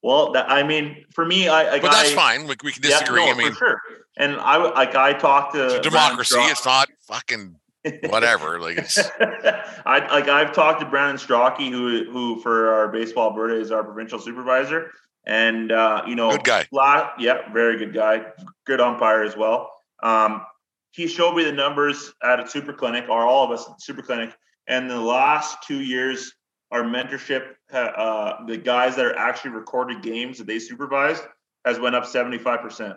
Well, that, I mean, for me, I like But that's I- fine. We, we can Yeah, disagree. no, I mean, for sure. And I like I talked to it's a democracy. It's not fucking whatever. Like it's I like I've talked to Brandon Strachey, who who for our baseball Alberta is our provincial supervisor, and uh, you know, Good guy. la- yeah, very good guy, good umpire as well. Um, he showed me the numbers at a super clinic, or all of us at super clinic, and the last two years, our mentorship, uh, the guys that are actually recorded games that they supervised, has went up seventy five percent.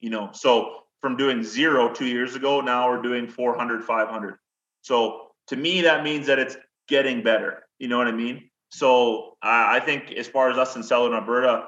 You know, so from doing zero two years ago, now we're doing 400, 500. So to me, that means that it's getting better. You know what I mean? So I I think as far as us in Southern Alberta,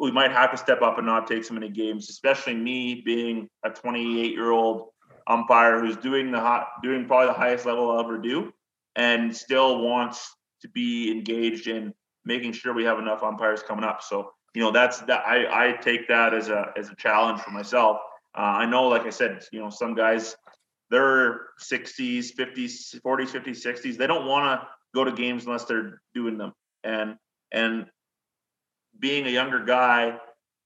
we might have to step up and not take so many games, especially me being a 28 year old umpire who's doing the hot, doing probably the highest level I'll ever do, and still wants to be engaged in making sure we have enough umpires coming up. So you know that's that I I take that as a as a challenge for myself. Uh, I know, like I said, you know, some guys they're 60s, 50s, 40s, 50s, 60s. They don't want to go to games unless they're doing them. And and being a younger guy,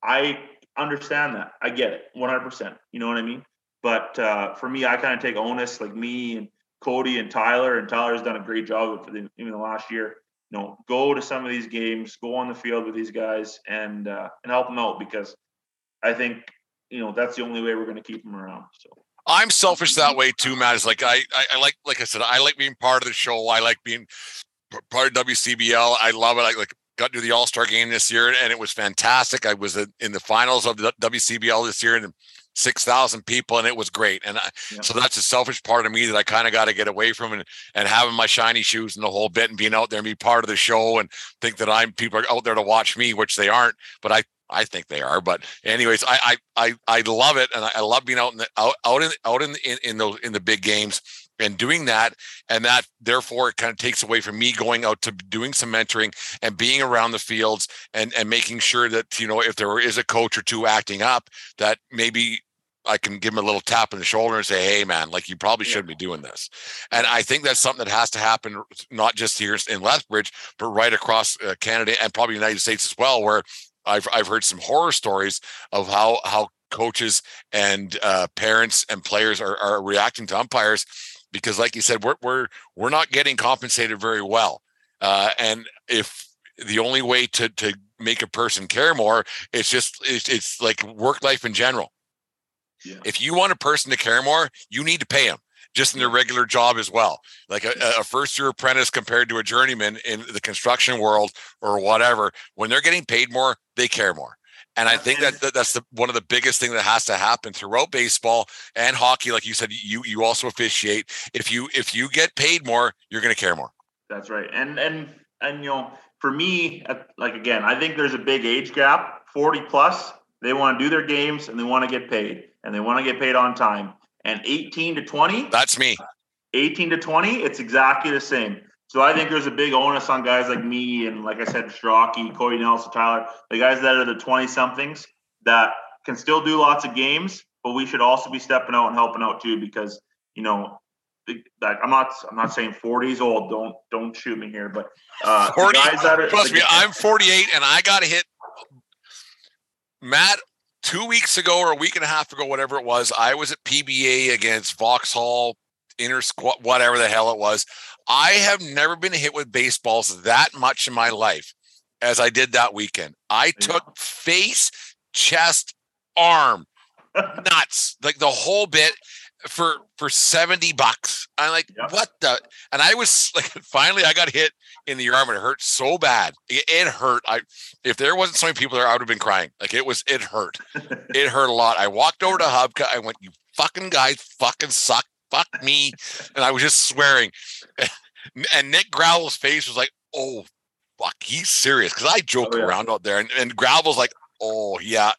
I understand that. I get it 100%. You know what I mean? But uh, for me, I kind of take onus, like me and Cody and Tyler, and Tyler's done a great job for the, even the last year. You know, go to some of these games, go on the field with these guys, and uh, and help them out because I think you know that's the only way we're going to keep them around. So. I'm selfish that way too, Matt. Is like I, I I like like I said, I like being part of the show. I like being part of WCBL. I love it. I like got to the All Star game this year, and it was fantastic. I was in the finals of the WCBL this year, and six thousand people, and it was great. And I, Yeah. so that's a selfish part of me that I kind of got to get away from, and and having my shiny shoes and the whole bit, and being out there and be part of the show, and think that I'm people are out there to watch me, which they aren't. But I I think they are. But anyways, I I I, I love it, and I, I love being out in the out out in out in in, in those in the big games. And doing that and that therefore it kind of takes away from me going out to doing some mentoring and being around the fields and and making sure that you know if there is a coach or two acting up that maybe I can give him a little tap on the shoulder and say, "Hey, man, like you probably shouldn't be doing this." And I think that's something that has to happen, not just here in Lethbridge, but right across uh, Canada and probably United States as well. Where I've I've heard some horror stories of how how coaches and uh, parents and players are, are reacting to umpires because, like you said, we're we're we're not getting compensated very well. Uh, and if the only way to to make a person care more, it's just it's, it's like work life in general. Yeah. If you want a person to care more, you need to pay them just in their regular job as well. Like a, a, first year apprentice compared to a journeyman in the construction world or whatever, when they're getting paid more, they care more. And I think that, that that's the one of the biggest thing that has to happen throughout baseball and hockey. Like you said, you you also officiate. If you if you get paid more, you're going to care more. That's right. And and and you know, for me, uh, like again, I think there's a big age gap. Forty plus, they want to do their games and they want to get paid, and they want to get paid on time. And 18 to 20, that's me. 18 to 20, it's exactly the same. So I think there's a big onus on guys like me and like I said, Strachey, Cody Nelson, Tyler, the guys that are the 20 somethings that can still do lots of games, but we should also be stepping out and helping out too because you know like I'm not I'm not saying 40 is old. Don't don't shoot me here, but uh 40, guys that are, trust me, I'm 48 and I got to hit Matt two weeks ago or a week and a half ago, whatever it was. I was at PBA against Vauxhall Inter Squad, whatever the hell it was. I have never been hit with baseballs that much in my life as I did that weekend. I took face, chest, arm, nuts, like the whole bit for for 70 bucks. I'm like, yep. what the? And I was like, finally, I got hit in the arm and it hurt so bad. It, it, hurt. I if there wasn't so many people there, I would have been crying. Like it was, it hurt. it hurt a lot. I walked over to Hubka. I went, you fucking guys fucking suck. Fuck me. And I was just swearing. and Nick Gravel's face was like, oh, fuck, he's serious. Cause I joke oh, yeah. around out there. And, and Gravel's like, oh, yeah,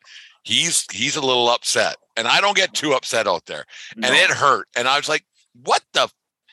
he's he's a little upset. And I don't get too upset out there. No. And it hurt. And I was like, what the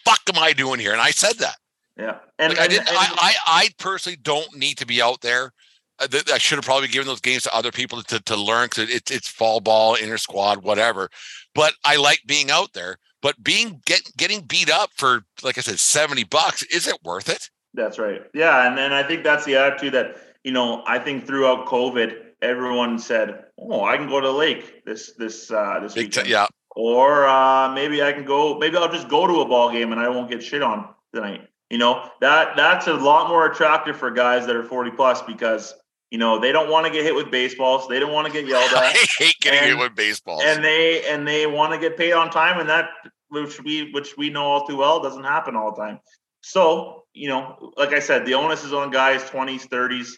fuck am I doing here? And I said that. Yeah. And, like I didn't, and, I, I, I personally don't need to be out there. Uh, I should have probably given those games to other people to, to learn because it's it's fall ball, inner squad, whatever. But I like being out there but being get getting beat up for like I said, 70 bucks, is it worth it? That's right. Yeah. And then I think that's the attitude that, you know, I think throughout COVID, everyone said, Oh, I can go to the lake this this uh this weekend. T- yeah. Or uh maybe I can go maybe I'll just go to a ball game and I won't get shit on tonight. You know, that that's a lot more attractive for guys that are 40 plus because you know, they don't want to get hit with baseballs. They don't want to get yelled at. I hate getting and, hit with baseballs. And they and they want to get paid on time, and that which we which we know all too well doesn't happen all the time. So, you know, like I said, the onus is on guys 20s, 30s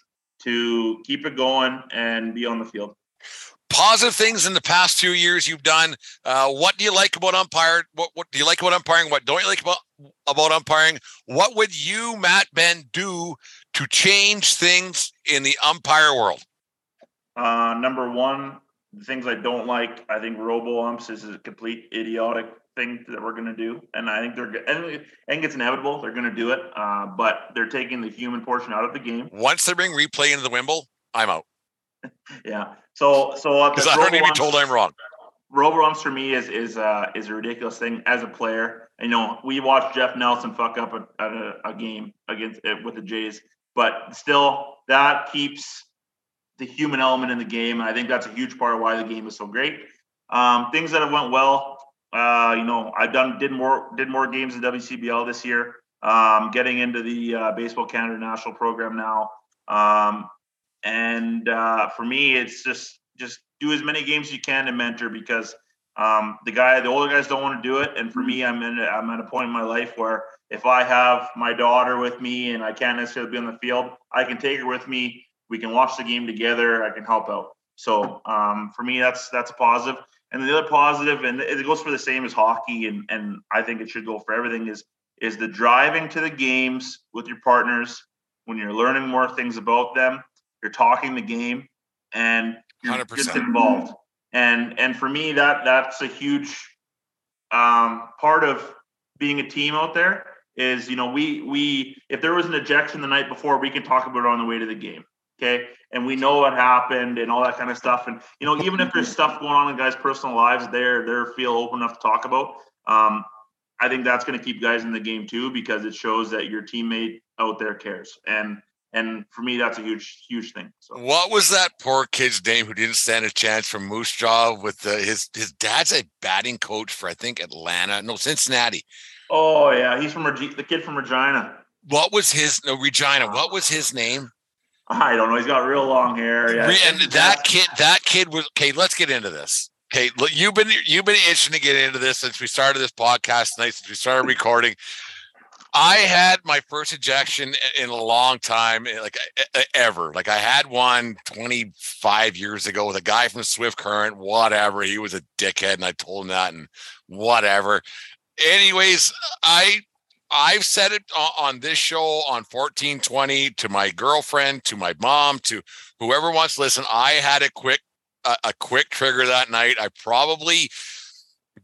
to keep it going and be on the field. Positive things in the past few years you've done. Uh, what do you like about umpire? What, what do you like about umpiring? What don't you like about about umpiring? What would you, Matt Benn, do to change things in the umpire world? Uh, number one, the things I don't like, I think robo umps is a complete idiotic thing that we're going to do. And I think they're, and I think it's inevitable. They're going to do it. Uh, but they're taking the human portion out of the game. Once they bring replay into the Wimble, I'm out. yeah. So, so because I don't need to be told I'm wrong. Robo umps for me is is uh, is a ridiculous thing as a player. You know, we watched Jeff Nelson fuck up a, a, a game against uh, with the Jays but still, that keeps the human element in the game, and I think that's a huge part of why the game is so great. Um, things that have went well, uh, you know, I've done did more did more games in WCBL this year. Um, getting into the uh, Baseball Canada National Program now, um, and uh, for me, it's just just do as many games as you can to mentor because um, the guy, the older guys don't want to do it, and for me, I'm in I'm at a point in my life where if I have my daughter with me and I can't necessarily be on the field, I can take her with me. We can watch the game together. I can help out. So um, for me, that's that's a positive. And the other positive, and it goes for the same as hockey, and and I think it should go for everything is is the driving to the games with your partners when you're learning more things about them. You're talking the game, and you're 100%. just involved. And and for me, that that's a huge um, part of being a team out there is you know we we if there was an ejection the night before we can talk about it on the way to the game okay? And we know what happened and all that kind of stuff. And you know even if there's stuff going on in guys personal lives they're they're feel open enough to talk about um i think that's going to keep guys in the game too because it shows that your teammate out there cares. And and for me that's a huge huge thing so. What was that poor kid's name who didn't stand a chance from Moose Jaw with the, his his dad's a batting coach for I think Atlanta, no Cincinnati. Oh yeah he's from Regi- the kid from regina What was his no Regina? What was his name? i don't know he's got real long hair yeah and that kid, that kid was okay. Let's get into this. Okay, look, you've been you've been itching to get into this since we started this podcast tonight. Since we started recording, I had my first ejection in a long time, eh, like ever. Like I had one 25 years ago with a guy from Swift Current. Whatever, he was a dickhead, and I told him that, and whatever. Anyways, I I've said it on this show on 1420 to my girlfriend, to my mom, to whoever wants to listen. I had a quick a, a quick trigger that night. I probably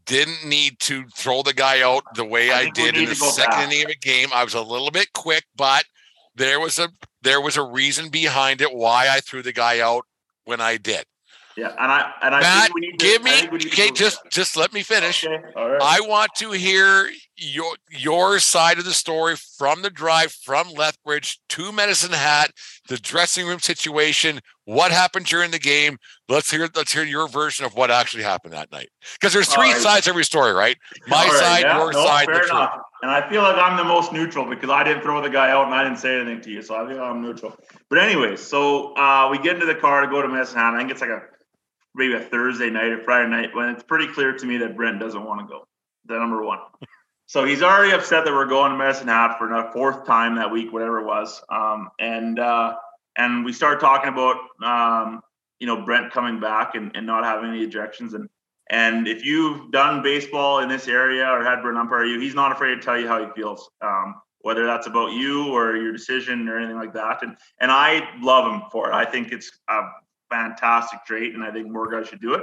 didn't need to throw the guy out the way I I, did in the second back. inning of a game. I was a little bit quick, but there was a there was a reason behind it why I threw the guy out when I did. Yeah and i and i Matt, think we need to, give me we need to okay, just just let me finish. okay all right I want to hear your your side of the story from the drive from Lethbridge to Medicine Hat, the dressing room situation, what happened during the game. Let's hear let's hear your version of what actually happened that night. Because there's three right. sides to every story, right? My right, side, yeah, your no, side, fair the truth. And I feel like I'm the most neutral because I didn't throw the guy out and I didn't say anything to you, so I think I'm neutral. But anyways, so uh, we get into the car to go to Medicine Hat. I think it's like a maybe a Thursday night or Friday night when it's pretty clear to me that Brent doesn't want to go. The number one. So he's already upset that we're going to Medicine Hat for the fourth time that week, whatever it was. Um, and uh, and we start talking about um, you know Brent coming back and, and not having any ejections and and if you've done baseball in this area or had Brent umpire you, he's not afraid to tell you how he feels, um, whether that's about you or your decision or anything like that. And and I love him for it. I think it's a fantastic trait, and I think more guys should do it.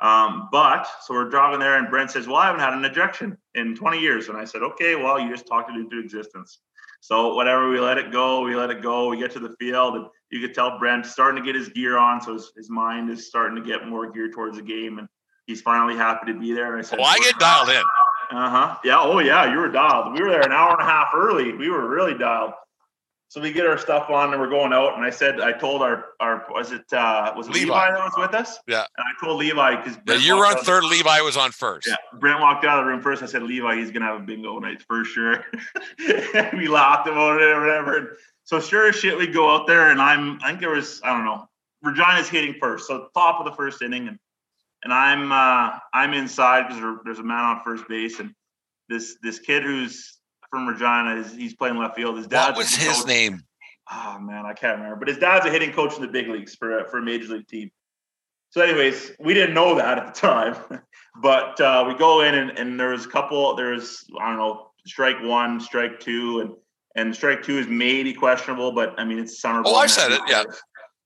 Um, but so we're driving there, and Brent says, "Well, I haven't had an ejection in 20 years," and I said, "Okay, well, you just talked it into existence." So whatever, we let it go. We let it go. We get to the field, and you could tell Brent starting to get his gear on, so his, his mind is starting to get more geared towards the game, and he's finally happy to be there. And I said, Well, I get dialed in. Uh huh. Yeah. Oh, yeah. You were dialed. We were there an hour and a half early. We were really dialed. So we get our stuff on and we're going out. And I said, I told our our was it uh was it Levi, Levi. that was with us? Yeah. And I told Levi because Yeah, you were on third. Levi was on first. Yeah, Brent walked out of the room first. I said, Levi, he's gonna have a bingo night for sure. and we laughed about it or whatever. And so sure as shit, we go out there, and I'm I think there was I don't know. Regina's hitting first, so top of the first inning, and and I'm uh, I'm inside because there's a man on first base, and this this kid who's from Regina is he's playing left field. His dad's What was his coach. name? Oh man, I can't remember. But his dad's a hitting coach in the big leagues for a, for a major league team. So, anyways, we didn't know that at the time, but uh, we go in and, and there's a couple. There's I don't know, strike one, strike two, and and strike two is maybe questionable, but I mean it's summer. Oh, ball, I man. said it, yeah.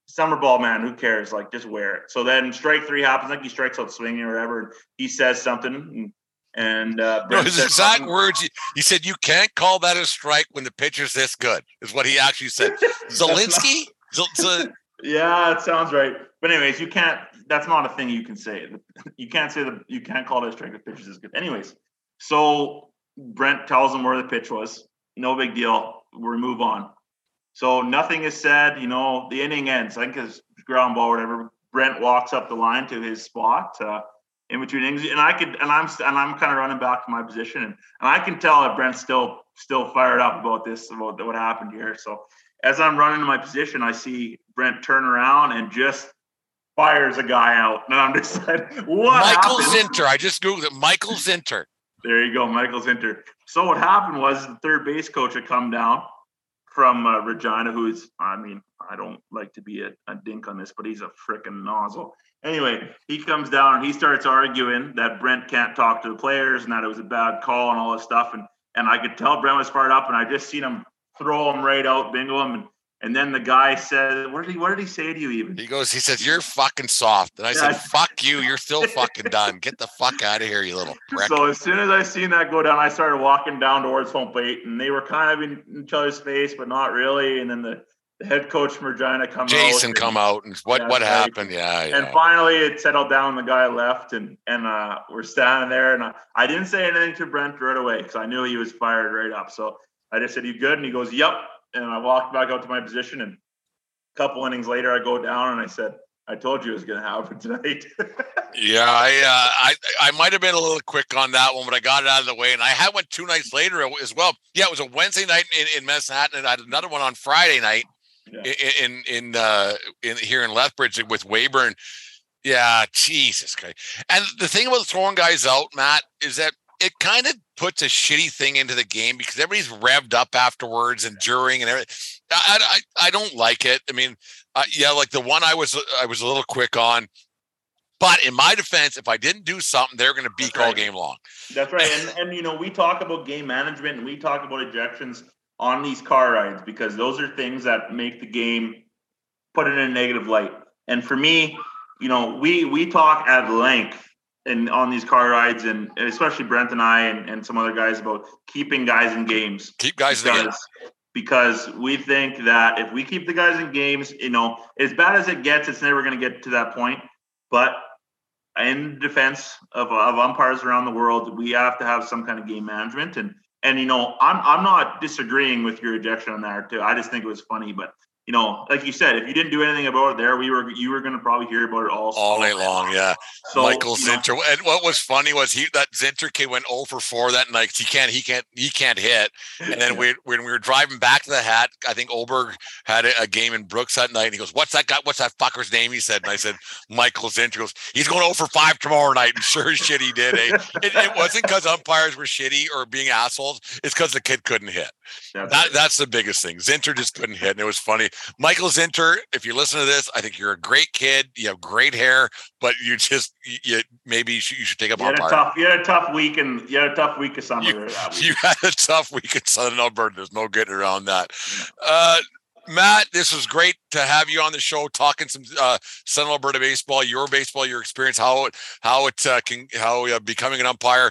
Summer ball, man. Who cares? Like, just wear it. So then strike three happens. Like he strikes out swinging or whatever. And he says something, and, and uh, No, his exact something. words. He, he said, "You can't call that a strike when the pitcher's this good." Is what he actually said. That's not- Zelensky. Zel- Zel- Yeah, it sounds right. But anyways, you can't. That's not a thing you can say. You can't say that. You can't call it a strike The pitches is good. Anyways, so Brent tells him where the pitch was. No big deal. We move on. So nothing is said. You know, the inning ends. I think it's ground ball, whatever. Brent walks up the line to his spot uh, in between innings, and I could, and I'm, and I'm kind of running back to my position, and, and I can tell that Brent's still, still fired up about this, about what happened here. So as I'm running to my position, I see Brent turn around and just fires a guy out. And I'm just like, what? Michael happened? Zinter. I just googled it. Michael Zinter. There you go, Michael Zinter. So what happened was the third base coach had come down from uh, Regina, who's, I mean, I don't like to be a, a dink on this, but he's a freaking nozzle. Anyway, he comes down and he starts arguing that Brent can't talk to the players and that it was a bad call and all this stuff. And and I could tell Brent was fired up, and I just seen him throw him right out, bingo him, and And then the guy said, "What did he? What did he say to you?" Even he goes, he says, "You're fucking soft," and I said, "Fuck you! You're still fucking done. Get the fuck out of here, you little prick." So as soon as I seen that go down, I started walking down towards home plate, and they were kind of in each other's face, but not really. And then the, the head coach from Regina come Jason out, come out, and what Yeah, what happened? Yeah, yeah. And finally, it settled down. The guy left, and and uh, we're standing there, and I, I didn't say anything to Brent right away because I knew he was fired right up. So I just said, "You good?" And he goes, "Yep." And I walked back out to my position, and a couple innings later, I go down, and I said, "I told you it was going to happen tonight." Yeah, I uh, I I might have been a little quick on that one, but I got it out of the way, and I had one two nights later as well. Yeah, it was a Wednesday night in, in Manhattan, and I had another one on Friday night Yeah. in in uh, in here in Lethbridge with Weyburn. Yeah, Jesus Christ! And the thing about throwing guys out, Matt, is that it kind of puts a shitty thing into the game because everybody's revved up afterwards and during and everything. I, I, I don't like it. I mean, uh, yeah, like the one I was I was a little quick on, but in my defense, if I didn't do something, they're going to beak That's all right. game long. That's right. And, and you know, we talk about game management and we talk about ejections on these car rides because those are things that make the game put it in a negative light. And for me, you know, we we talk at length and on these car rides and especially Brent and I and, and some other guys about keeping guys in games Keep guys in because, because we think that if we keep the guys in games, you know, as bad as it gets, it's never going to get to that point. But in defense of, of umpires around the world, we have to have some kind of game management. And and you know, I'm I'm not disagreeing with your ejection on that too. I just think it was funny, but you know, like you said, if you didn't do anything about it there, we were you were going to probably hear about it all all night long. Yeah, So, Michael you know, Zinter. And what was funny was he that Zinter kid went 0 for 4 that night. He can't he can't he can't hit. And then we when we were driving back to the hat, I think Oberg had a, a game in Brooks that night. And he goes, "What's that guy? What's that fucker's name?" He said, and I said, "Michael Zinter." He goes, "He's going 0 for 5 tomorrow night." And sure as shit, he did. Eh? It, it wasn't because umpires were shitty or being assholes. It's because the kid couldn't hit. That, that's the biggest thing. Zinter just couldn't hit, and it was funny. Michael Zinter, if you listen to this, I think you're a great kid. You have great hair, but you just you, maybe you should, you should take up you had a umpire. tough you had a tough week and you had a tough week of summer You- week. You had a tough week in Southern Alberta. There's no getting around that. Uh, Matt, this was great to have you on the show talking some uh, Southern Alberta baseball, your baseball, your experience, how it how it uh, can how uh, becoming an umpire.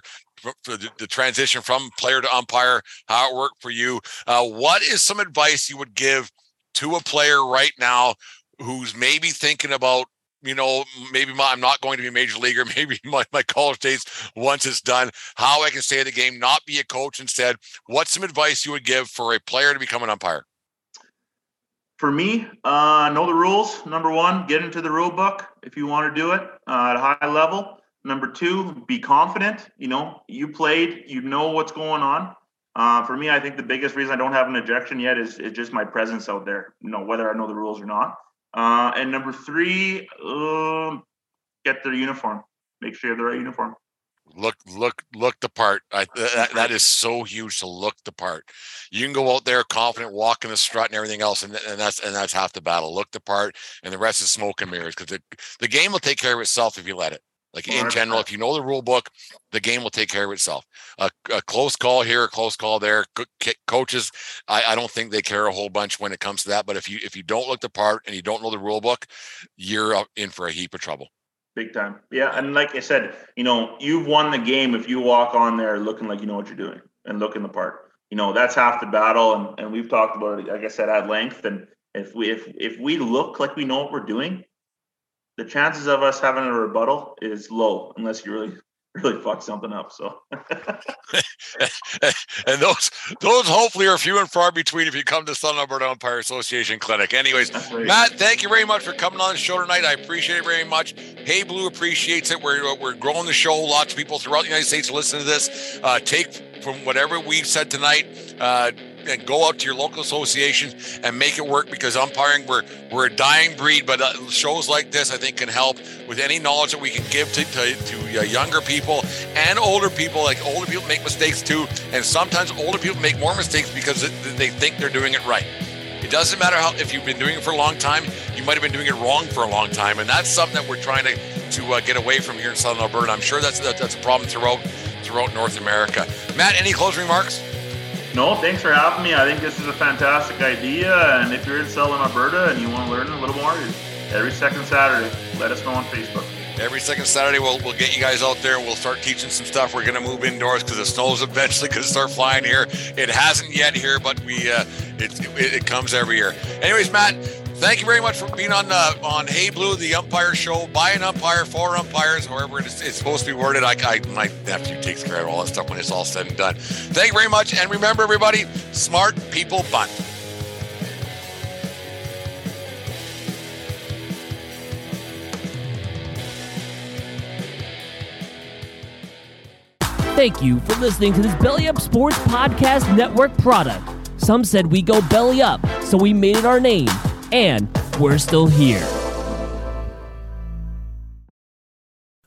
The, the transition from player to umpire, how it worked for you. Uh, what is some advice you would give to a player right now who's maybe thinking about, you know, maybe my, I'm not going to be a major leaguer, maybe my, my college days once it's done, how I can stay in the game, not be a coach instead. What's some advice you would give for a player to become an umpire? For me, uh, know the rules. Number one, get into the rule book if you want to do it uh, at a high level. Number two, be confident. You know, you played, you know what's going on. Uh, for me, I think the biggest reason I don't have an ejection yet is, is just my presence out there. You know, whether I know the rules or not. Uh, and number three, um, get their uniform. Make sure you have the right uniform. Look, look, look the part. I, that, that is so huge to look the part. You can go out there confident, walking the strut and everything else, and, and that's and that's half the battle. Look the part, and the rest is smoke and mirrors because the, the game will take care of itself if you let it. Like in general, if you know the rule book, the game will take care of itself. A, a close call here, a close call there. Co- co- coaches, I, I don't think they care a whole bunch when it comes to that. But if you if you don't look the part and you don't know the rule book, you're in for a heap of trouble. Big time. Yeah. And like I said, you know, you've won the game if you walk on there looking like you know what you're doing and looking the part. You know, that's half the battle. And, and we've talked about it, like I said, at length. And if we if if we look like we know what we're doing, the chances of us having a rebuttal is low unless you really really fuck something up. So and those those hopefully are few and far between if you come to Southern Alberta Umpire Association Clinic. Anyways, Matt, thank you very much for coming on the show tonight. I appreciate it very much. Hey Blue appreciates it. We're we're growing the show. Lots of people throughout the United States listen to this. Uh, take from whatever we've said tonight. Uh, and go out to your local association and make it work because umpiring we're we're a dying breed but uh, shows like this i think can help with any knowledge that we can give to, to, to uh, younger people and older people. Like older people make mistakes too and sometimes older people make more mistakes because they think they're doing it right. It doesn't matter how if you've been doing it for a long time you might have been doing it wrong for a long time and that's something that we're trying to to uh, get away from here in southern alberta. I'm sure that's that, that's a problem throughout throughout north america. Matt any closing remarks No, thanks for having me. I think this is a fantastic idea. And if you're in Southern, Alberta, and you want to learn a little more, every second Saturday, let us know on Facebook. Every second Saturday, we'll, we'll get you guys out there. And we'll start teaching some stuff. We're going to move indoors because the snow's eventually going to start flying here. It hasn't yet here, but we uh, it, it, it comes every year. Anyways, Matt, thank you very much for being on uh, on Hey Blue, the umpire show. By an umpire, for umpires, however it's, it's supposed to be worded. I, I, my nephew takes care of all that stuff when it's all said and done. Thank you very much, and remember, everybody, smart people bunt. Thank you for listening to this Belly Up Sports Podcast Network product. Some said we go belly up, so we made it our name, and we're still here.